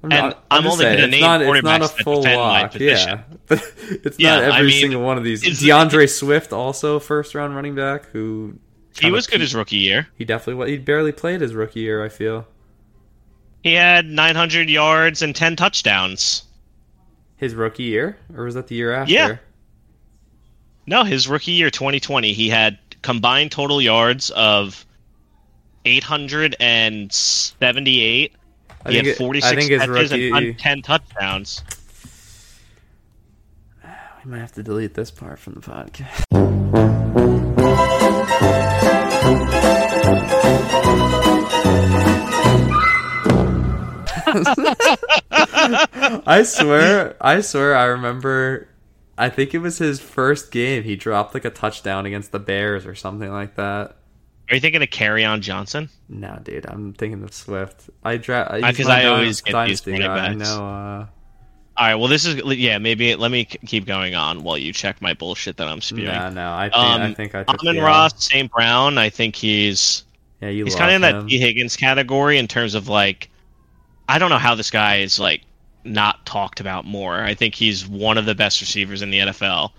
I'm and not- I'm just only gonna it's name not, it's not a quarterbacks that full my lock. Yeah, it's Yeah, not I every mean, single one of these. D'Andre Swift also first round running back who He was good his rookie year. He definitely he barely played his rookie year. I feel He had 900 yards and 10 touchdowns. his rookie year, or was that the year after? Yeah. No, his rookie year 2020, he had combined total yards of 878. I He had think it- 46 I think catches rookie. and 10 touchdowns. We might have to delete this part from the podcast. I swear, I swear, I remember. I think it was his first game. He dropped like a touchdown against the Bears or something like that. Are you thinking of Carry on Johnson? No, dude, I'm thinking of Swift. I draft Uh, 'cause I always get these running guy. I backs. know. Uh, All right, well, this is yeah. Maybe let me keep going on while you check my bullshit that I'm spewing. no, no. I think Um, I think I took Amon-Ra, St. Brown. I think he's Yeah, you he's kind of in that. Tee Higgins category in terms of like, I don't know how this guy is like not talked about more. I think he's one of the best receivers in the NFL.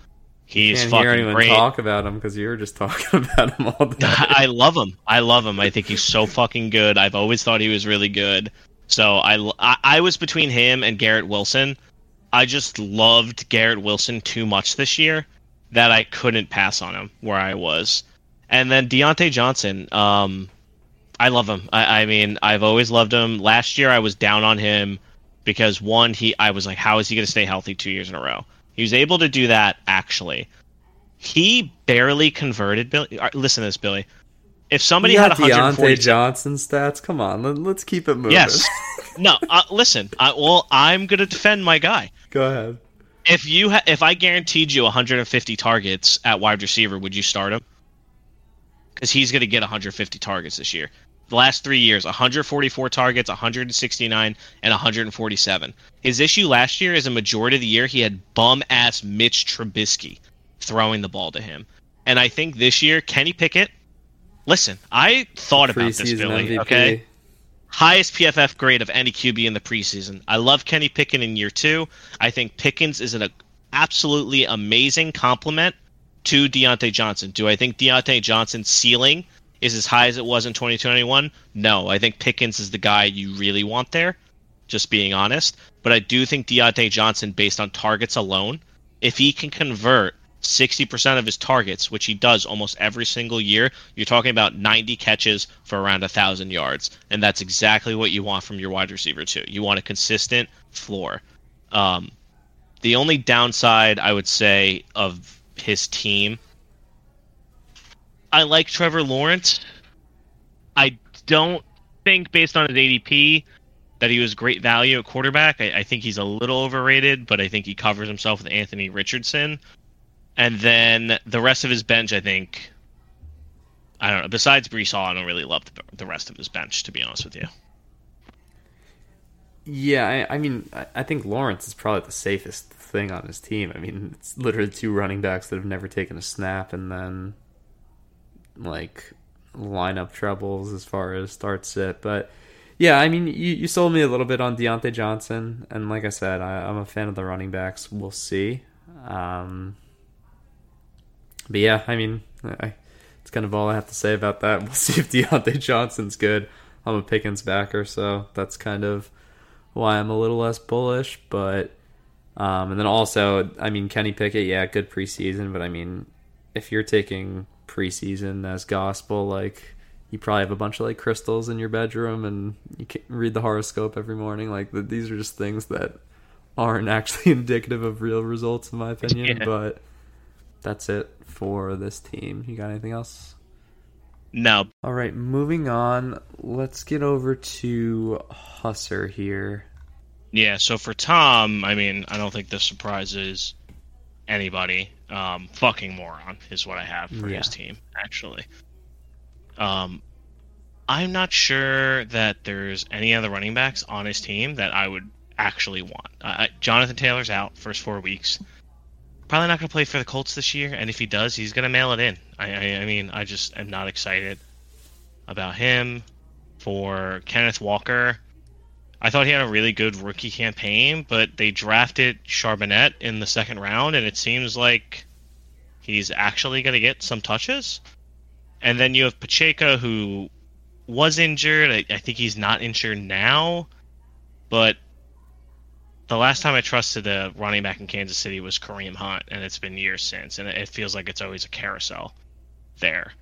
He's Can't fucking hear anyone great. talk about him because you were just talking about him all the time. I love him. I love him. I think he's so fucking good. I've always thought he was really good. So I, I, I was between him and Garrett Wilson. I just loved Garrett Wilson too much this year that I couldn't pass on him where I was. And then Diontae Johnson, um, I love him. I, I mean, I've always loved him. Last year I was down on him because one, he I was like, how is he going to stay healthy two years in a row? He was able to do that actually. He barely converted. Billy, listen to this, Billy. If somebody had got 140, Diontae Johnson stats. Come on, let, let's keep it moving. yes, no. Uh, listen, I, well, I'm going to defend my guy. Go ahead. If you ha- if I guaranteed you 150 targets at wide receiver, would you start him? Because he's going to get 150 targets this year. The last three years, 144 targets, 169, and 147. His issue last year is a majority of the year he had bum ass Mitch Trubisky throwing the ball to him, and I think this year Kenny Pickett. Listen, I thought about this, Billy. MVP. Okay, highest PFF grade of any QB in the preseason. I love Kenny Pickett in year two. I think Pickens is an absolutely amazing compliment to Diontae Johnson. Do I think Diontae Johnson's ceiling is as high as it was in 2021? No. I think Pickens is the guy you really want there, just being honest. But I do think Diontae Johnson, based on targets alone, if he can convert 60% of his targets, which he does almost every single year, you're talking about 90 catches for around a 1,000 yards. And that's exactly what you want from your wide receiver, too. You want a consistent floor. Um, the only downside, I would say, of his team, I like Trevor Lawrence. I don't think, based on his ADP, that he was great value at quarterback. I, I think he's a little overrated, but I think he covers himself with Anthony Richardson. And then the rest of his bench, I think. I don't know. Besides Breece Hall, I don't really love the, the rest of his bench, to be honest with you. Yeah, I, I mean, I, I think Lawrence is probably the safest thing on his team. I mean, it's literally two running backs that have never taken a snap, and then like lineup troubles as far as start sit. But yeah, I mean, you, you sold me a little bit on Diontae Johnson, and like I said, I, I'm a fan of the running backs. We'll see. Um, but yeah, I mean, I, it's kind of all I have to say about that. We'll see if Diontae Johnson's good. I'm a Pickens backer, so that's kind of why I'm a little less bullish. But um, and then also, I mean, Kenny Pickett, yeah, good preseason, but I mean, if you're taking preseason as gospel. Like you probably have a bunch of like crystals in your bedroom, and you can read the horoscope every morning. Like the, these are just things that aren't actually indicative of real results, in my opinion. Yeah. But that's it for this team. You got anything else? No, All right, moving on. Let's get over to Husser here. Yeah, so for Tom, I mean, I don't think this surprises anybody. Um, fucking moron is what I have for Yeah. his team, actually. Um, I'm not sure that there's any other running backs on his team that I would actually want. Uh, Jonathan Taylor's out first four weeks. Probably not going to play for the Colts this year, and if he does, he's going to mail it in. I, I, I mean, I just am not excited about him. For Kenneth Walker, I thought he had a really good rookie campaign, but they drafted Charbonnet in the second round, and it seems like he's actually going to get some touches. And then you have Pacheco, who was injured. I, I think he's not injured now, but the last time I trusted a running back in Kansas City was Kareem Hunt, and it's been years since, and it feels like it's always a carousel there.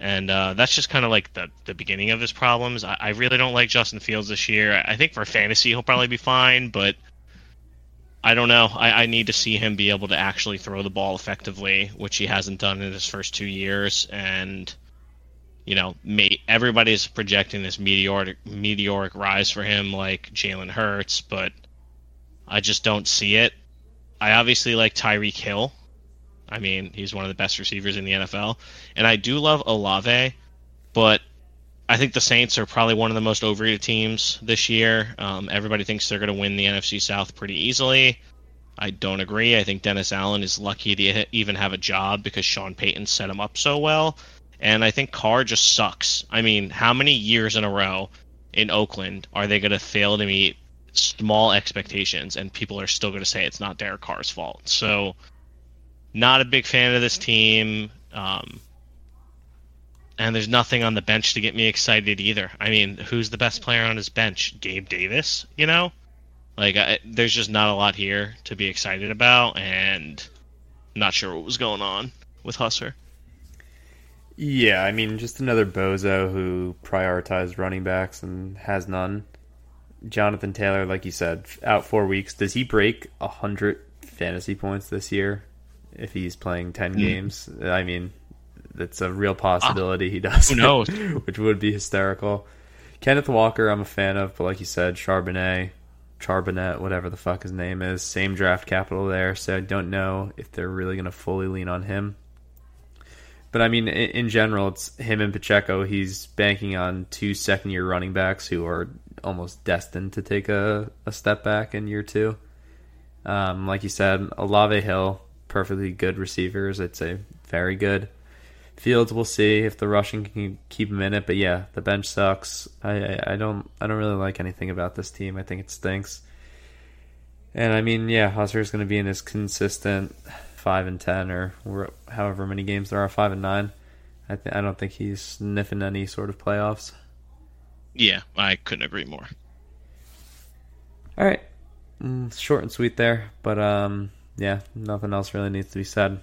And uh, that's just kind of like the, the beginning of his problems. I, I really don't like Justin Fields this year. I think for fantasy he'll probably be fine, but I don't know. I, I need to see him be able to actually throw the ball effectively, which he hasn't done in his first two years. And you know, may, everybody's projecting this meteoric meteoric rise for him, like Jalen Hurts, but I just don't see it. I obviously like Tyreek Hill. I mean, he's one of the best receivers in the NFL, and I do love Olave, but I think the Saints are probably one of the most overrated teams this year. Um, everybody thinks they're going to win the NFC South pretty easily. I don't agree. I think Dennis Allen is lucky to even have a job because Sean Payton set him up so well. And I think Carr just sucks. I mean, how many years in a row in Oakland are they going to fail to meet small expectations and people are still going to say it's not Derek Carr's fault? So, not a big fan of this team. Um, and there's nothing on the bench to get me excited either. I mean, who's the best player on his bench? Gabe Davis, you know? Like, I, there's just not a lot here to be excited about, and not sure what was going on with Husser. Yeah, I mean, just another bozo who prioritized running backs and has none. Jonathan Taylor, like you said, out four weeks. Does he break a hundred fantasy points this year if he's playing ten games? I mean, that's a real possibility he does. Who knows? which would be hysterical. Kenneth Walker, I'm a fan of, but like you said, Charbonnet, Charbonnet, whatever the fuck his name is, same draft capital there. So I don't know if they're really going to fully lean on him. But I mean, in, in general, it's him and Pacheco. He's banking on two second year running backs who are almost destined to take a, a step back in year two. Um, like you said, Olave Hill, perfectly good receivers. I'd say very good. Fields, we'll see if the rushing can keep him in it. But yeah, the bench sucks. I, I, I don't I don't really like anything about this team. I think it stinks. And I mean, yeah, Husser's going to be in his consistent five and ten or however many games there are, five and nine. I th- I don't think he's sniffing any sort of playoffs. Yeah, I couldn't agree more. All right, mm, short and sweet there, but um, yeah, nothing else really needs to be said.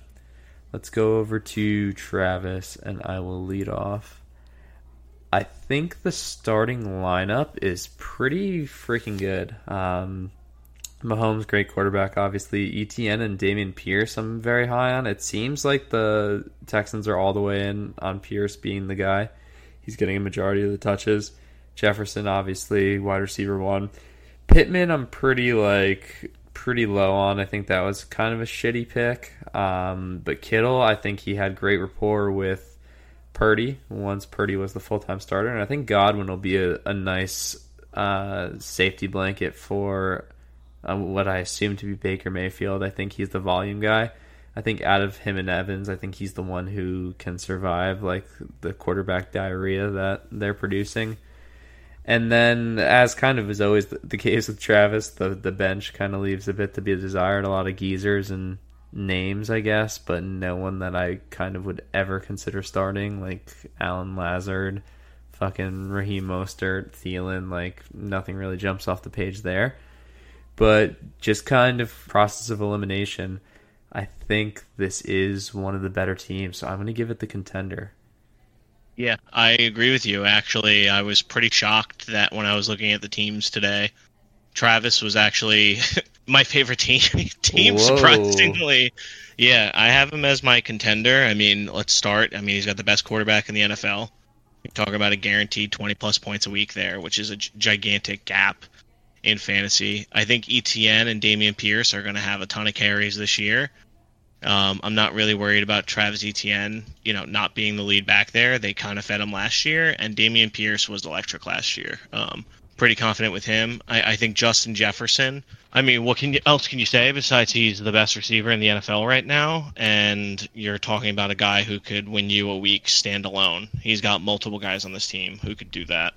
Let's go over to Travis, and I will lead off. I think the starting lineup is pretty freaking good. Um, Mahomes, great quarterback, obviously. ETN and Dameon Pierce, I'm very high on. It seems like the Texans are all the way in on Pierce being the guy. He's getting a majority of the touches. Jefferson, obviously, wide receiver one. Pittman, I'm pretty like pretty low on. I think that was kind of a shitty pick. Um, but Kittle, I think he had great rapport with Purdy once Purdy was the full time starter, and I think Godwin will be a, a nice uh, safety blanket for uh, what I assume to be Baker Mayfield. I think he's the volume guy. I think out of him and Evans, I think he's the one who can survive like the quarterback diarrhea that they're producing. And then, as kind of is always the, case with Travis, the the bench kind of leaves a bit to be desired. A lot of geezers and names, I guess, but no one that I kind of would ever consider starting, like Allen Lazard, fucking Raheem Mostert, Thielen. Like nothing really jumps off the page there. But just kind of process of elimination. I think this is one of the better teams, so I'm going to give it the contender. Yeah, I agree with you. Actually, I was pretty shocked that when I was looking at the teams today, Travis was actually my favorite team. team Whoa. surprisingly, yeah, I have him as my contender. I mean, let's start. I mean, he's got the best quarterback in the NFL. You're talking about a guaranteed 20 plus points a week there, which is a gigantic gap in fantasy. I think ETN and Dameon Pierce are going to have a ton of carries this year. Um, I'm not really worried about Travis Etienne, you know, not being the lead back there. They kind of fed him last year, and Dameon Pierce was electric last year. Um, pretty confident with him. I, I think Justin Jefferson. I mean, what can you, else can you say besides he's the best receiver in the NFL right now? And you're talking about a guy who could win you a week standalone. He's got multiple guys on this team who could do that.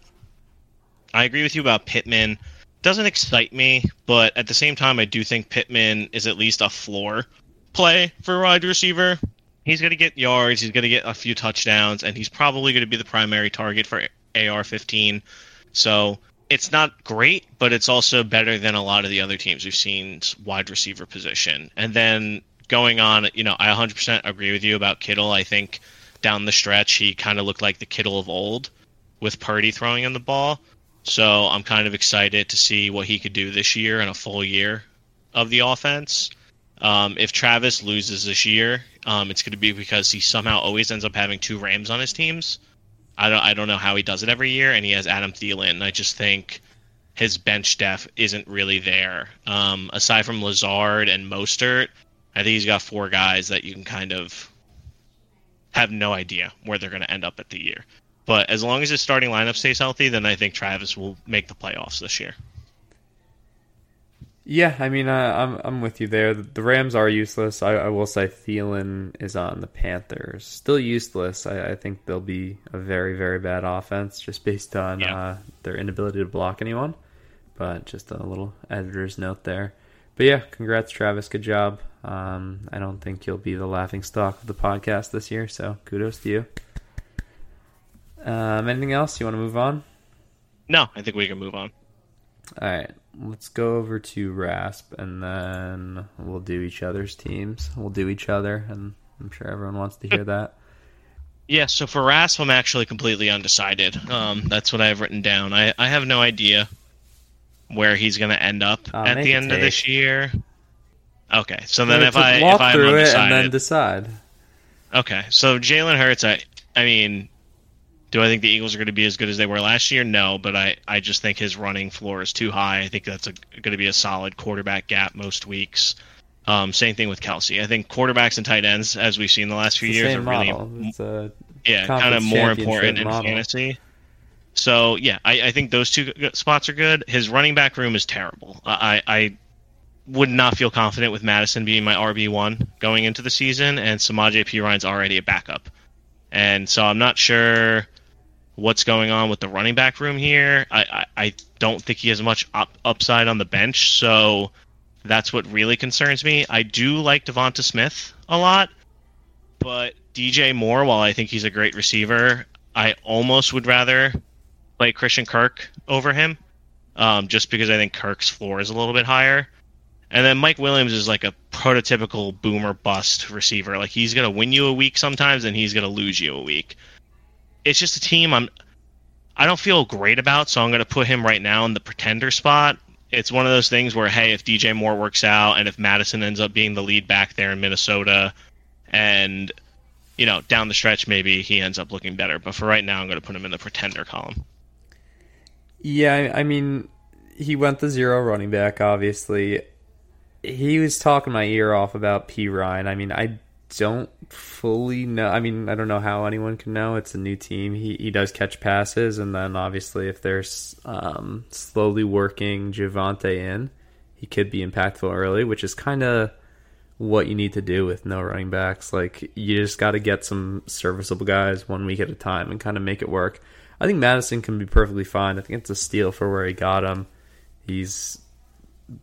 I agree with you about Pittman. Doesn't excite me, but at the same time, I do think Pittman is at least a floor play for wide receiver. He's going to get yards, he's going to get a few touchdowns, and he's probably going to be the primary target for AR 15. So it's not great, but it's also better than a lot of the other teams we've seen wide receiver position. And then going on, you know, I 100% agree with you about Kittle. I think down the stretch, he kind of looked like the Kittle of old with Purdy throwing him the ball. So I'm kind of excited to see what he could do this year in a full year of the offense. Um, if Travis loses this year, um, it's going to be because he somehow always ends up having two Rams on his teams. I don't I don't know how he does it every year, and he has Adam Thielen. I just think his bench depth isn't really there. Um, aside from Lazard and Mostert, I think he's got four guys that you can kind of have no idea where they're going to end up at the year. But as long as his starting lineup stays healthy, then I think Travis will make the playoffs this year. Yeah, I mean, uh, I'm I'm with you there. The, Rams are useless. I, I will say Thielen is on the Panthers, still useless. I, I think they'll be a very very bad offense just based on Yeah. uh, their inability to block anyone. But just a little editor's note there. But yeah, congrats, Travis. Good job. Um, I don't think you'll be the laughing stock of the podcast this year, so kudos to you. Um, anything else you want to move on? No, I think we can move on. All right, let's go over to Rasp, and then we'll do each other's teams. We'll do each other, and I'm sure everyone wants to hear that. Yeah, so for Rasp, I'm actually completely undecided. Um, that's what I have written down. I, I have no idea where he's going to end up Uh, at the end of this year. Okay, so then if I walk if I'm through it undecided, and then decide. okay. So Jalen Hurts, I I mean, do I think the Eagles are going to be as good as they were last year? No, but I I just think his running floor is too high. I think that's a, going to be a solid quarterback gap most weeks. Um, same thing with Kelce. I think quarterbacks and tight ends, as we've seen the last few the years, are really model. Yeah, kind of more important in model. fantasy. So yeah, I, I think those two spots are good. His running back room is terrible. I, I would not feel confident with Madison being my RB one going into the season, and Samaje Perine's already a backup, and so I'm not sure what's going on with the running back room here. I, I, I don't think he has much up, upside on the bench, so that's what really concerns me. I do like DeVonta Smith a lot, but DJ Moore, while I think he's a great receiver, I almost would rather play Christian Kirk over him, um, just because I think Kirk's floor is a little bit higher. And then Mike Williams is like a prototypical boomer bust receiver. Like he's gonna win you a week sometimes, and he's gonna lose you a week. It's just a team I'm. I don't feel great about, so I'm gonna put him right now in the pretender spot. It's one of those things where, hey, if DJ Moore works out, and if Madison ends up being the lead back there in Minnesota, and you know, down the stretch, maybe he ends up looking better. But for right now, I'm going to put him in the pretender column. Yeah, I mean, he went the zero running back, obviously. He was talking my ear off about Perine. I mean, I don't fully know. I mean, I don't know how anyone can know. It's a new team. He, he does catch passes, and then obviously, if there's um, slowly working Javonte in, he could be impactful early, which is kind of what you need to do with no running backs. Like, you just got to get some serviceable guys one week at a time and kind of make it work. I think Madison can be perfectly fine. I think it's a steal for where he got him. He's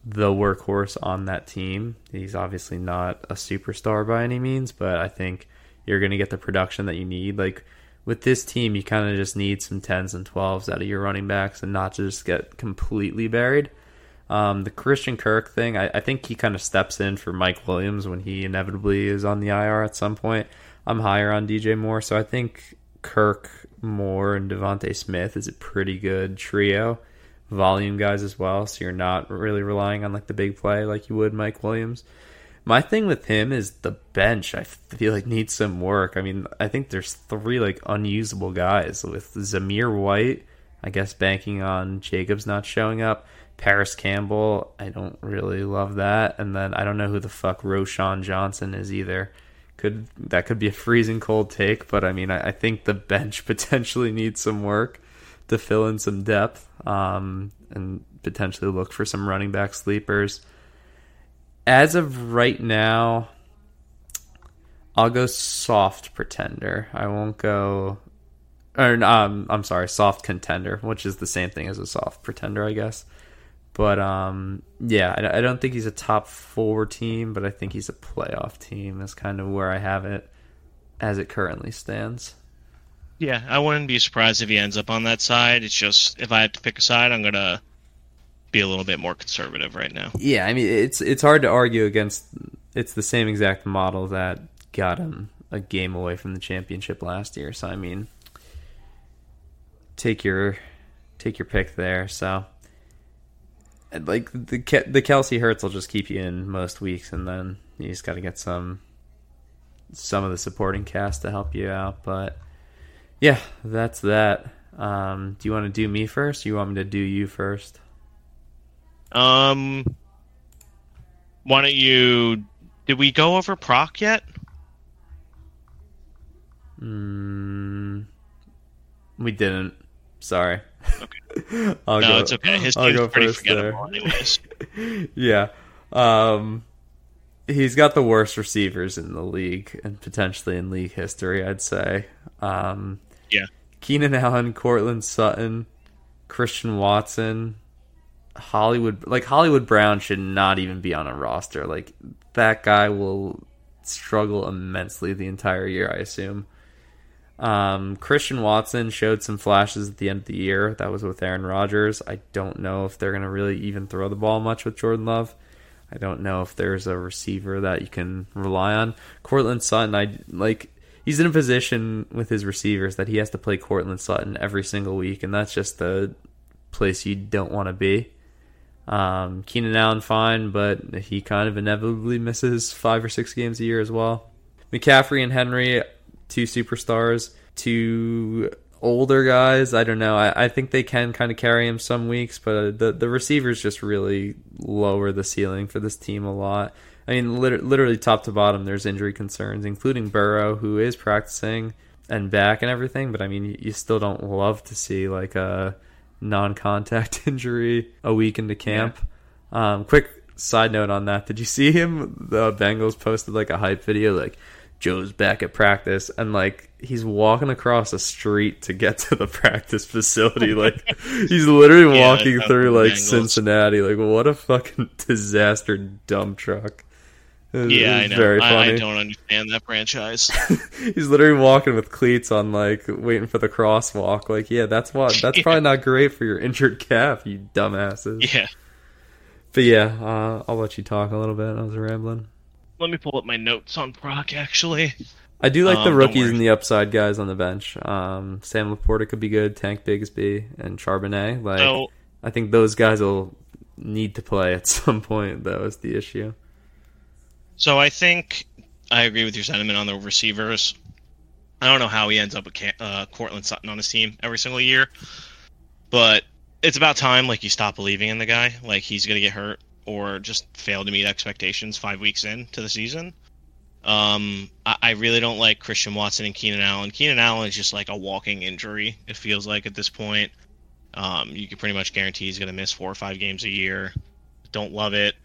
the workhorse on that team. He's obviously not a superstar by any means, but I think you're going to get the production that you need. Like with this team, you kind of just need some 10s and 12s out of your running backs and not just get completely buried. Um, the Christian Kirk thing, I, I think he kind of steps in for Mike Williams when he inevitably is on the IR at some point. I'm higher on DJ Moore, so I think Kirk, Moore, and DeVonta Smith is a pretty good trio. Volume guys as well, so you're not really relying on like the big play like you would Mike Williams. My thing with him is the bench. I feel like needs some work. I mean, I think there's three like unusable guys with Zamir White. I guess banking on Jacobs not showing up. Parris Campbell, I don't really love that. And then I don't know who the fuck Roschon Johnson is either. Could that could be a freezing cold take, but I mean I, I think the bench potentially needs some work to fill in some depth, um, and potentially look for some running back sleepers. As of right now, I'll go soft pretender. I won't go or um, I'm sorry, soft contender, which is the same thing as a soft pretender, I guess. But um, yeah, I, I, don't think he's a top four team, but I think he's a playoff team. Is kind of where I have it as it currently stands. Yeah, I wouldn't be surprised if he ends up on that side. It's just if I have to pick a side, I'm gonna be a little bit more conservative right now. Yeah, I mean it's it's hard to argue against. It's the same exact model that got him a game away from the championship last year. So I mean, take your take your pick there. So like the the Kelce Hurts will just keep you in most weeks, and then you just got to get some some of the supporting cast to help you out. But yeah, that's that. Um, do you want to do me first? Or you want me to do you first? Um, why don't you? Did we go over proc yet? Mm, we didn't. Sorry. Okay. no, go, it's okay. His team's pretty forgettable, there. anyways. yeah. Um, he's got the worst receivers in the league and potentially in league history, I'd say. Um, yeah. Keenan Allen, Courtland Sutton, Christian Watson, Hollywood. Like Hollywood Brown should not even be on a roster. Like that guy will struggle immensely the entire year, I assume. Um, Christian Watson showed some flashes at the end of the year. That was with Aaron Rodgers. I don't know if they're going to really even throw the ball much with Jordan Love. I don't know if there's a receiver that you can rely on. Courtland Sutton, I like. He's in a position with his receivers that he has to play Courtland Sutton every single week, and that's just the place you don't want to be. Um, Keenan Allen, fine, but he kind of inevitably misses five or six games a year as well. McCaffrey and Henry, two superstars, two older guys. I don't know. I, I think they can kind of carry him some weeks, but the the receivers just really lower the ceiling for this team a lot. I mean, lit- literally top to bottom, there's injury concerns, including Burrow, who is practicing and back and everything. But I mean, you, still don't love to see like a non-contact injury a week into camp. Yeah. Um, quick side note on that: Did you see him? The Bengals posted like a hype video, like Joe's back at practice and like he's walking across a street to get to the practice facility. Like he's literally yeah, walking through like angles. Cincinnati. Like what a fucking disaster dump truck. It, yeah, I know. Very funny. I, I don't understand that franchise. he's literally walking with cleats on, like waiting for the crosswalk. Like, yeah, that's what. That's yeah. probably not great for your injured calf, you dumbasses. Yeah. But yeah, uh, I'll let you talk a little bit. I was rambling let me pull up my notes on Proc actually. I do like um, the rookies and the upside guys on the bench. Um, Sam LaPorta could be good. Tank Bigsby and Charbonnet. Like, so, I think those guys will need to play at some point. Though is the issue. So I think I agree with your sentiment on the receivers. I don't know how he ends up with uh, Courtland Sutton on his team every single year, but it's about time like you stop believing in the guy. Like he's gonna get hurt or just fail to meet expectations five weeks into the season. Um, I, I, really don't like Christian Watson and Keenan Allen. Keenan Allen is just like a walking injury. It feels like at this point. Um, you can pretty much guarantee he's to miss four or five games a year. Don't love it.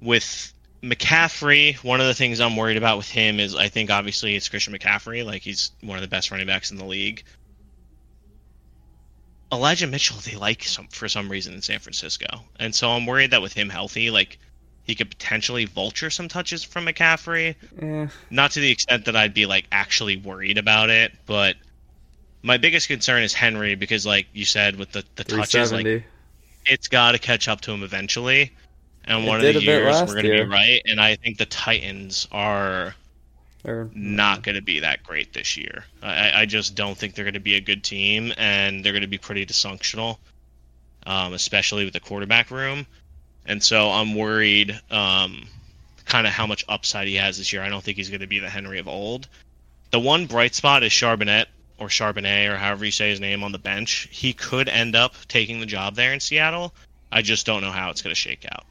With McCaffrey, one of the things I'm worried about with him is I think obviously it's Christian McCaffrey. Like he's one of the best running backs in the league. Elijah Mitchell they like some for some reason in San Francisco, and so I'm worried that with him healthy, like he could potentially vulture some touches from McCaffrey. Eh. Not to the extent that I'd be like actually worried about it, but my biggest concern is Henry because, like you said, with the the touches, like it's got to catch up to him eventually. And one of the years we're going to year. be right. And I think the Titans are Or not going to be that great this year. I, I just don't think they're going to be a good team, and they're going to be pretty dysfunctional, um, especially with the quarterback room. And so I'm worried, um, kind of how much upside he has this year. I don't think he's going to be the Henry of old. The one bright spot is Charbonnet or Charbonnet or however you say his name on the bench. He could end up taking the job there in Seattle. I just don't know how it's going to shake out.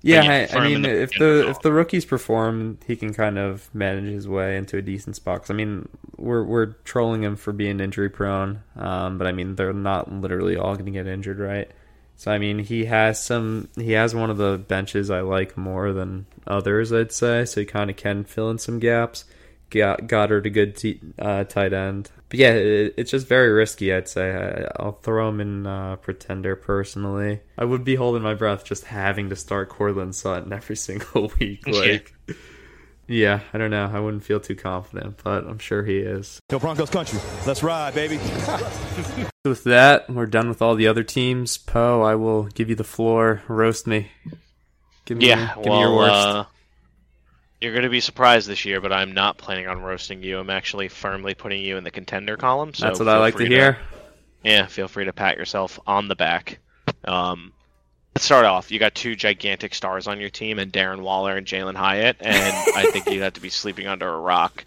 Yeah, I, I mean, the- if the the if the rookies perform, he can kind of manage his way into a decent spot. 'Cause, I mean, we're we're trolling him for being injury prone, um, but I mean, they're not literally all going to get injured, right? So I mean, he has some. He has one of the benches I like more than others, I'd say. So he kind of can fill in some gaps. Got Goddard a good t- uh, tight end, but yeah, it, it's just very risky. I'd say I, I'll throw him in uh, pretender personally. I would be holding my breath just having to start Courtland Sutton every single week. Yeah. Like, yeah, I don't know. I wouldn't feel too confident, but I'm sure he is. Yo, Broncos country. Let's ride, baby. With that, we're done with all the other teams. Poe, I will give you the floor. Roast me. Give me, Yeah, give me your worst. Uh, you're going to be surprised this year, but I'm not planning on roasting you. I'm actually firmly putting you in the contender column. So That's what I like to hear. Yeah, feel free to pat yourself on the back. Um, let's start off. You got two gigantic stars on your team, and Darren Waller and Jalin Hyatt, and I think you'd have to be sleeping under a rock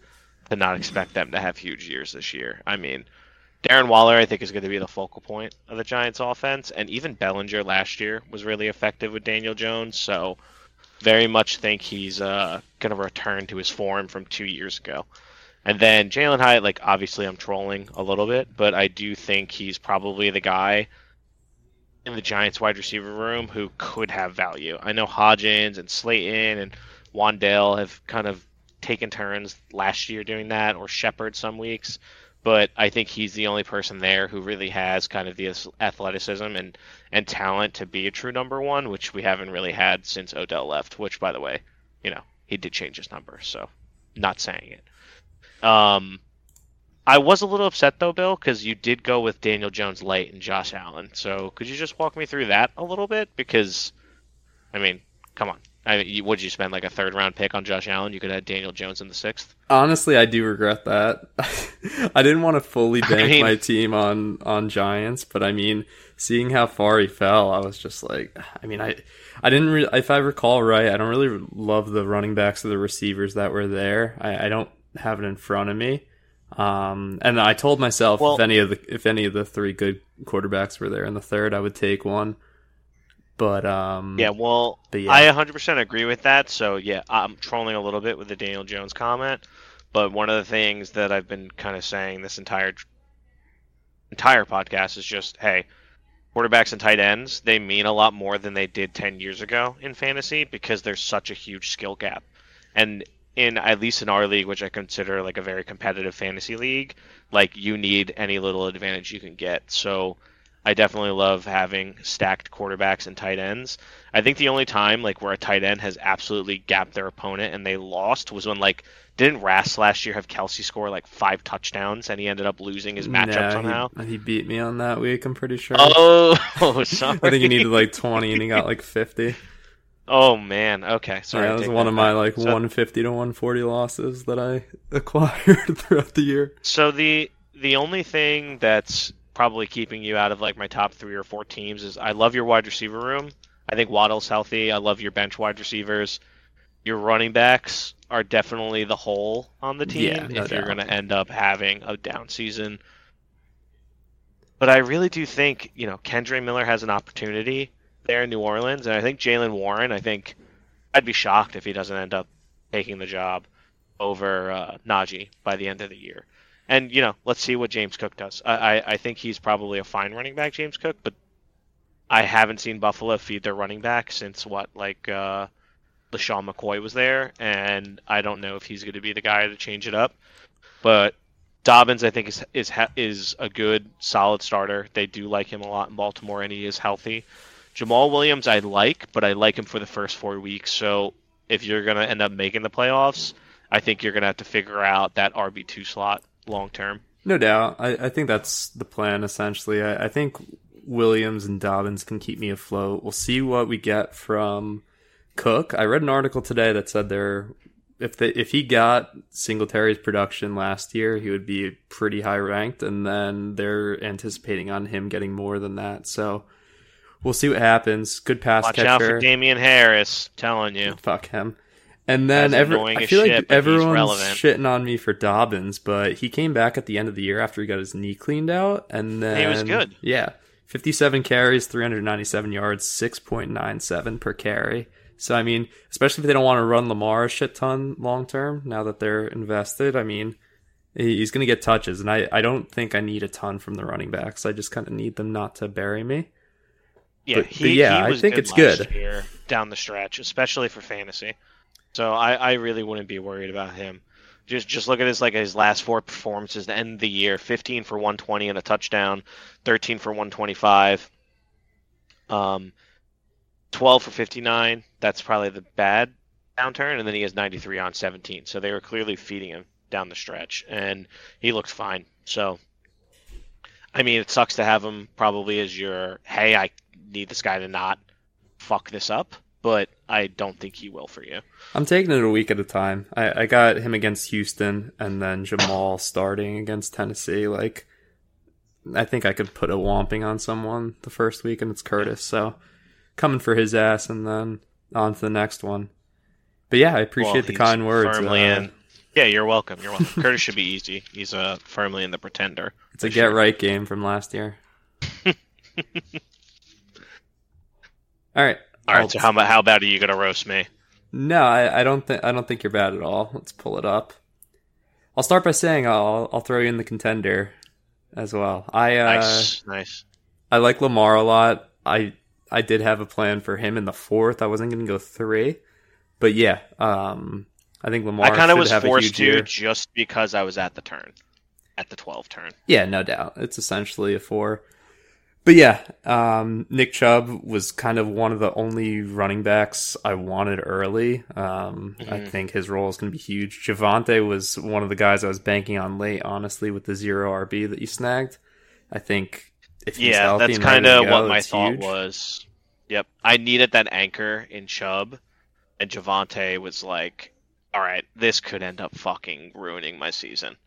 to not expect them to have huge years this year. I mean, Darren Waller, I think, is going to be the focal point of the Giants' offense, and even Bellinger last year was really effective with Daniel Jones. So, very much think he's uh, going to return to his form from two years ago. And then Jalin Hyatt, like obviously I'm trolling a little bit, but I do think he's probably the guy in the Giants wide receiver room who could have value. I know Hodgins and Slayton and Wan'Dale have kind of taken turns last year doing that, or Shepard some weeks, but I think he's the only person there who really has kind of the athleticism and, and talent to be a true number one, which we haven't really had since Odell left, which, by the way, you know, he did change his number, so not saying it. Um, I was a little upset though, Bill, because you did go with Daniel Jones late and Josh Allen. So could you just walk me through that a little bit? Because, I mean, come on. I mean, would you spend like a third round pick on Josh Allen? You could have Daniel Jones in the sixth. Honestly, I do regret that. I didn't want to fully bank mean- my team on on Giants, but I mean, seeing how far he fell, I was just like, I mean, I I didn't. Re- if I recall right, I don't really love the running backs or the receivers that were there. I, I don't have it in front of me. Um, and I told myself Well- if any of the if any of the three good quarterbacks were there in the third, I would take one. But um, Yeah, well, But yeah. I 100% agree with that. So yeah, I'm trolling a little bit with the Daniel Jones comment, but one of the things that I've been kind of saying this entire entire podcast is just, hey, quarterbacks and tight ends, they mean a lot more than they did 10 years ago in fantasy because there's such a huge skill gap. And in at least in our league, which I consider like a very competitive fantasy league, like you need any little advantage you can get. So I definitely love having stacked quarterbacks and tight ends. I think the only time like where a tight end has absolutely gapped their opponent and they lost was when like didn't Rass last year have Kelce score like five touchdowns and he ended up losing his matchup he- somehow? He, beat me on that week. I'm pretty sure. Oh, oh sorry. I think he needed like 20 and he got like 50. Oh man. Okay. Sorry. yeah, that was one that of my like So- 150 to 140 losses that I acquired throughout the year. So the the only thing that's probably keeping you out of like my top three or four teams is I love your wide receiver room. I think Waddle's healthy. I love your bench wide receivers. Your running backs are definitely the hole on the team Yeah, no if you're going to end up having a down season. But I really do think you know Kendre Miller has an opportunity there in New Orleans, and I think Jaylen Warren. I think I'd be shocked if he doesn't end up taking the job over uh, Najee by the end of the year. And you know, let's see what James Cook does. I, I, I think he's probably a fine running back, James Cook, but I haven't seen Buffalo feed their running back since what like uh, LeSean McCoy was there, and I don't know if he's going to be the guy to change it up. But Dobbins, I think, is is is a good, solid starter. They do like him a lot in Baltimore, and he is healthy. Jamaal Williams, I like, but I like him for the first four weeks. So if you're going to end up making the playoffs, I think you're going to have to figure out that RB two slot long term. No doubt. I, I think that's the plan essentially. I, I think Williams and Dobbins can keep me afloat. We'll see what we get from Cook. I read an article today that said they're if they if he got Singletary's production last year, he would be pretty high ranked, and then they're anticipating on him getting more than that. So we'll see what happens. Good pass Watch catcher. out for Damien Harris. Telling you. Fuck him. And then every, I feel shit, like everyone's shitting on me for Dobbins, but he came back at the end of the year after he got his knee cleaned out, and then He was good. Yeah, fifty-seven carries, three hundred ninety-seven yards, six point nine seven per carry. So I mean, especially if they don't want to run Lamar a shit ton long term, now that they're invested, I mean, he's going to get touches, and I I don't think I need a ton from the running backs. I just kind of need them not to bury me. Yeah, But- he, but yeah, he I think good it's good. year down the stretch, especially for fantasy. So I, I really wouldn't be worried about him. Just just look at his like his last four performances to end the year: 15 for 120 and a touchdown, 13 for 125, um, 12 for 59. That's probably the bad downturn, and then he has 93 on 17. So they were clearly feeding him down the stretch, and he looked fine. So. I mean, it sucks to have him probably as your hey, I need this guy to not fuck this up, but I don't think he will for you. I'm taking it a week at a time. I, I got him against Houston and then Jamaal starting against Tennessee. Like, I think I could put a whomping on someone the first week, and it's Curtis. So, coming for his ass, and then on to the next one. But yeah, I appreciate Well, the kind words. Firmly Uh, in. Yeah, you're welcome. You're welcome. Curtis should be easy. He's uh, firmly in the pretender. it's a get sure. right game from last year. All right. All I'll- So how how bad are you gonna roast me? No, I, I don't think I don't think you're bad at all. Let's pull it up. I'll start by saying I'll I'll throw you in the contender as well. I uh, Nice, nice. I like Lamar a lot. I I did have a plan for him in the fourth. I wasn't going to go three, but yeah, um, I think Lamar. I kind of was forced to year. just because I was at the turn, at the 12 turn. Yeah, no doubt. It's essentially a four. But yeah, um, Nick Chubb was kind of one of the only running backs I wanted early. Um, I Mhm. think his role is going to be huge. Javonte was one of the guys I was banking on late, honestly, with the zero RB that you snagged. I think if he's Yeah, healthy that's kind of what my thought huge. was. Yep, I needed that anchor in Chubb, and Javonte was like, "All right, this could end up fucking ruining my season."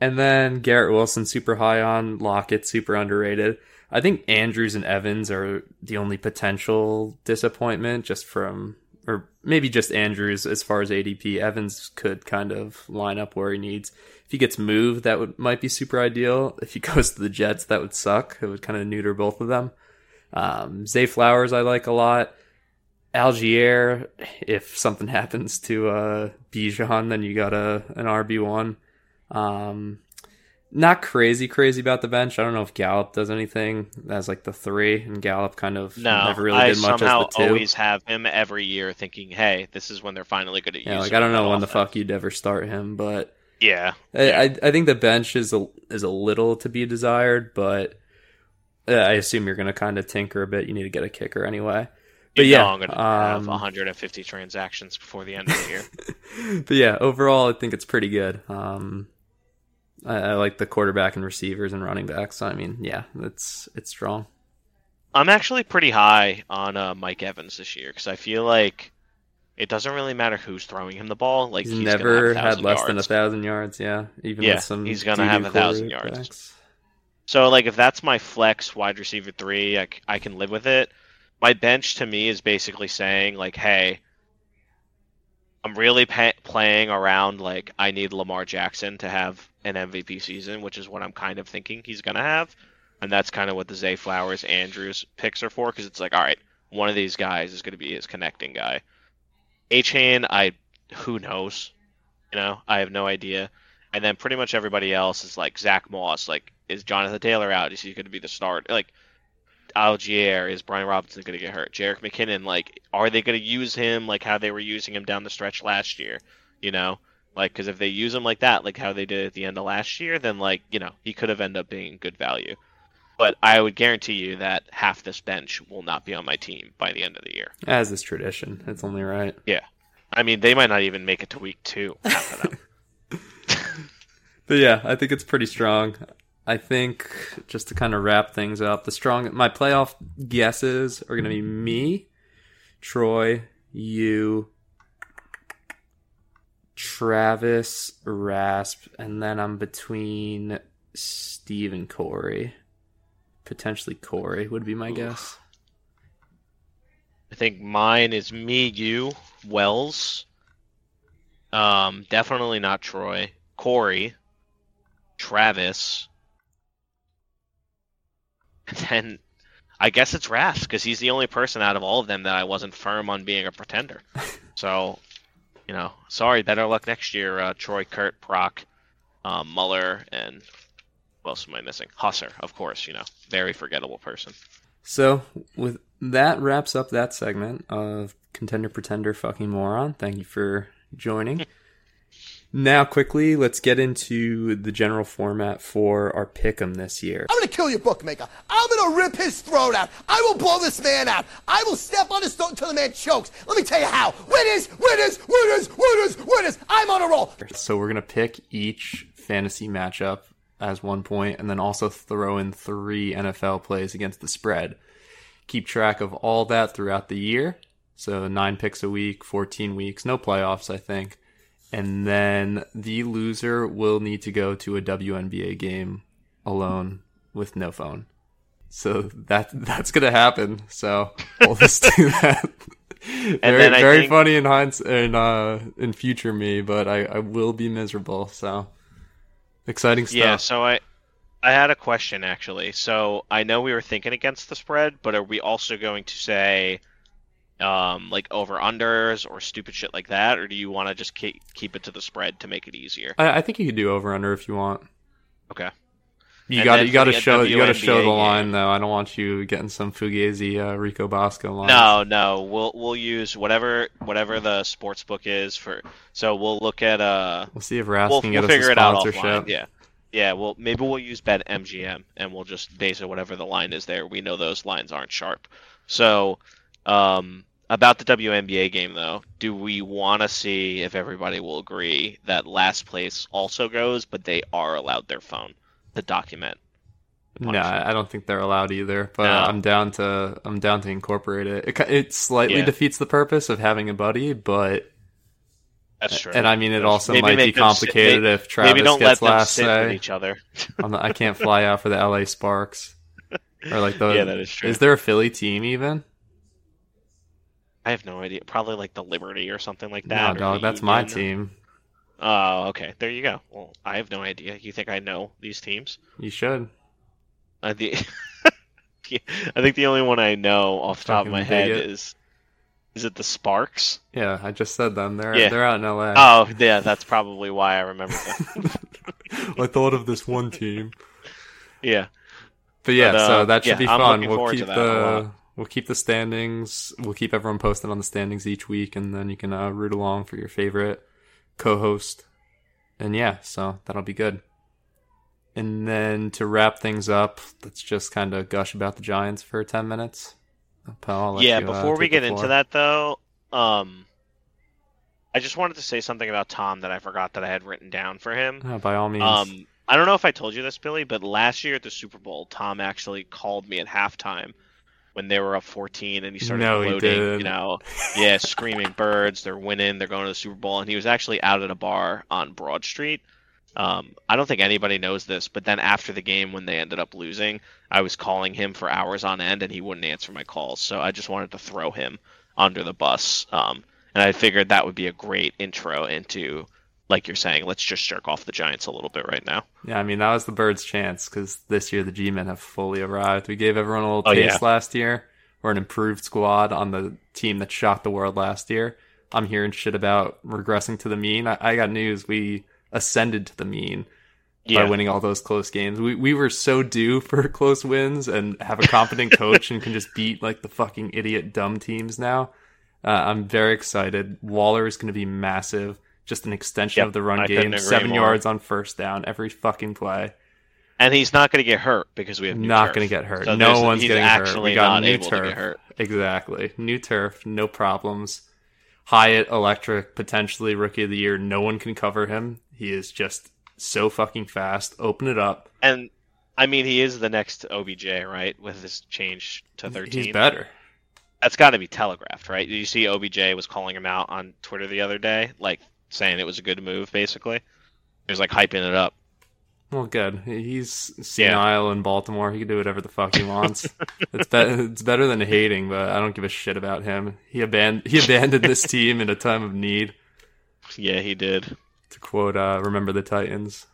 And then Garrett Wilson, super high on Lockett, super underrated. I think Andrews and Evans are the only potential disappointment, just from, or maybe just Andrews as far as ADP. Evans could kind of line up where he needs. If he gets moved, that would might be super ideal. If he goes to the Jets, that would suck. It would kind of neuter both of them. Um, Zay Flowers, I like a lot. Allgeier, if something happens to uh, Bijan, then you got a an RB one. Um, not crazy crazy about the bench. I don't know if Gallup does anything as like the three, and Gallup kind of No, never really I did much as the two. always have him every year, thinking, "Hey, this is when they're finally going to use." like I don't know when the fuck you'd ever start him, but Yeah, I, I I think the bench is a is a little to be desired, but uh, I assume you're gonna kind of tinker a bit. You need to get a kicker anyway. But You yeah, know I'm going to have um, 150 transactions before the end of the year. but yeah, overall, I think it's pretty good. Um, I, I like the quarterback and receivers and running backs. So, I mean, yeah, it's it's strong. I'm actually pretty high on uh, Mike Evans this year because I feel like it doesn't really matter who's throwing him the ball. Like He's, he's, never have had less than a thousand yards. Yeah, even Yeah, with some he's gonna have a thousand yards. quarterbacks. So like if that's my flex wide receiver three, I can live with it. My bench to me is basically saying like, hey, I'm really pa- playing around like I need Lamar Jackson to have an MVP season, which is what I'm kind of thinking he's gonna have, and that's kind of what the Zay Flowers Andrews picks are for because it's like, all right, one of these guys is gonna be his connecting guy. A chain, I who knows, you know, I have no idea. And then pretty much everybody else is like Zack Moss. Like, is Jonathan Taylor out? Is he going to be the start? Like, Allgeier, is Brian Robinson going to get hurt? Jerick McKinnon, like, are they going to use him like how they were using him down the stretch last year? You know, like, because if they use him like that, like how they did at the end of last year, then like, you know, he could have ended up being good value. But I would guarantee you that half this bench will not be on my team by the end of the year. As is tradition, it's only right. Yeah, I mean, they might not even make it to week two. Half of them. But yeah, I think it's pretty strong. I think just to kind of wrap things up, the strong my playoff guesses are going to be me, Troy, you, Travis, Rasp, and then I'm between Steve and Corey. Potentially Corey would be my guess. I think mine is me, you, Wells. Um, definitely not Troy. Corey, Travis, and then I guess it's Ras because he's the only person out of all of them that I wasn't firm on being a pretender. so, you know, sorry. Better luck next year, uh, Troy, Kurt, Brock, um, Muller, and what else am I missing? Husser, of course. You know, very forgettable person. So with that wraps up that segment of contender pretender fucking moron. Thank you for joining. now quickly, let's get into the general format for our pick'em this year. I'm gonna kill your bookmaker. I'm gonna rip his throat out. I will blow this man out. I will step on his throat until the man chokes. Let me tell you how. Winners, winners, winners, winners, winners. I'm on a roll. So we're gonna pick each fantasy matchup as one point, and then also throw in three NFL plays against the spread. Keep track of all that throughout the year. So nine picks a week, 14 weeks, no playoffs, I think. And then the loser will need to go to a WNBA game alone with no phone. So that that's gonna happen. So we'll just do that. very then I very think- funny in hindsight in uh in future me, but I, I will be miserable. So exciting stuff. Yeah, so I I had a question actually. So I know we were thinking against the spread, but are we also going to say um like over unders or stupid shit like that or do you want to just keep keep it to the spread to make it easier? I, I think you could do over under if you want. Okay. You got to you got to show you got to show the game- line though. I don't want you getting some fugazi uh, Rico Bosco line. No, no. We'll we'll use whatever whatever the sports book is for so we'll look at uh We'll see if Ras we'll, can we'll get us figure a it out sponsorship. offline. Yeah. Yeah, well maybe we'll use bet MGM and we'll just base it whatever the line is there. We know those lines aren't sharp. So um about the WNBA game though, do we want to see if everybody will agree that last place also goes, but they are allowed their phone to document? No. I don't think they're allowed either. But No. I'm down to I'm down to incorporate it. It, it slightly Yeah. defeats the purpose of having a buddy, but That's true. and I mean it also Maybe might be them sit- complicated if Travis maybe don't gets let last say. each other. Not, I can't fly out for the LA Sparks or like the. Yeah, that is true. Is there a Philly team even? I have no idea. Probably like the Liberty or something like that. No, dog. That's my team. Oh, okay. There you go. Well, I have no idea. You think I know these teams? You should. I the I think the only one I know off the top of my head bigot. is is it the Sparks? Yeah, I just said them. They're Yeah. they're out in LA. Oh, yeah, that's probably why I remember them. I thought of this one team. yeah. But yeah, But, uh, so that should yeah, be fun. We'll keep the. We'll keep the standings. We'll keep everyone posted on the standings each week, and then you can uh, root along for your favorite co-host. And yeah, so that'll be good. And then to wrap things up, let's just kind of gush about the Giants for ten minutes. Pal, Yeah, you, uh, before we get into that though, um I just wanted to say something about Tom that I forgot that I had written down for him. Yeah, by all means. Um, I don't know if I told you this, Billy, but last year at the Super Bowl, Tom actually called me at halftime when they were up 14, and he started No, he gloating. You know, yeah, screaming birds, they're winning, they're going to the Super Bowl, and he was actually out at a bar on Broad Street. Um, I don't think anybody knows this, but then after the game, when they ended up losing, I was calling him for hours on end, and he wouldn't answer my calls. So I just wanted to throw him under the bus. Um, and I figured that would be a great intro into, like you're saying, let's just jerk off the Giants a little bit right now. Yeah, I mean that was the Birds' chance because this year the G-men have fully arrived. We gave everyone a little Oh, taste yeah. last year. We're an improved squad on the team that shocked the world last year. I'm hearing shit about regressing to the mean. I, I got news. We ascended to the mean Yeah. by winning all those close games. We we were so due for close wins and have a competent coach and can just beat like the fucking idiot dumb teams now. Uh, I'm very excited. Waller is going to be massive. Just an extension Yep, of the run I game. Seven more. yards on first down every fucking play. And he's not going to get hurt because we have new not going to get hurt. So no one's getting hurt. We got new turf. to get hurt. Exactly. New turf, no problems. Hyatt Electric, potentially rookie of the year. No one can cover him. He is just so fucking fast. Open it up. And I mean, he is the next OBJ, right? With his change to 13. He's better. That's got to be telegraphed, right? Did you see OBJ was calling him out on Twitter the other day, like saying it was a good move, basically? He was like hyping it up. Well, good. He's senile in Baltimore. He can do whatever the fuck he wants. it's be- it's better than hating, but I don't give a shit about him. He abandoned he abandoned this team in a time of need. Yeah, he did. To quote, uh, "Remember the Titans."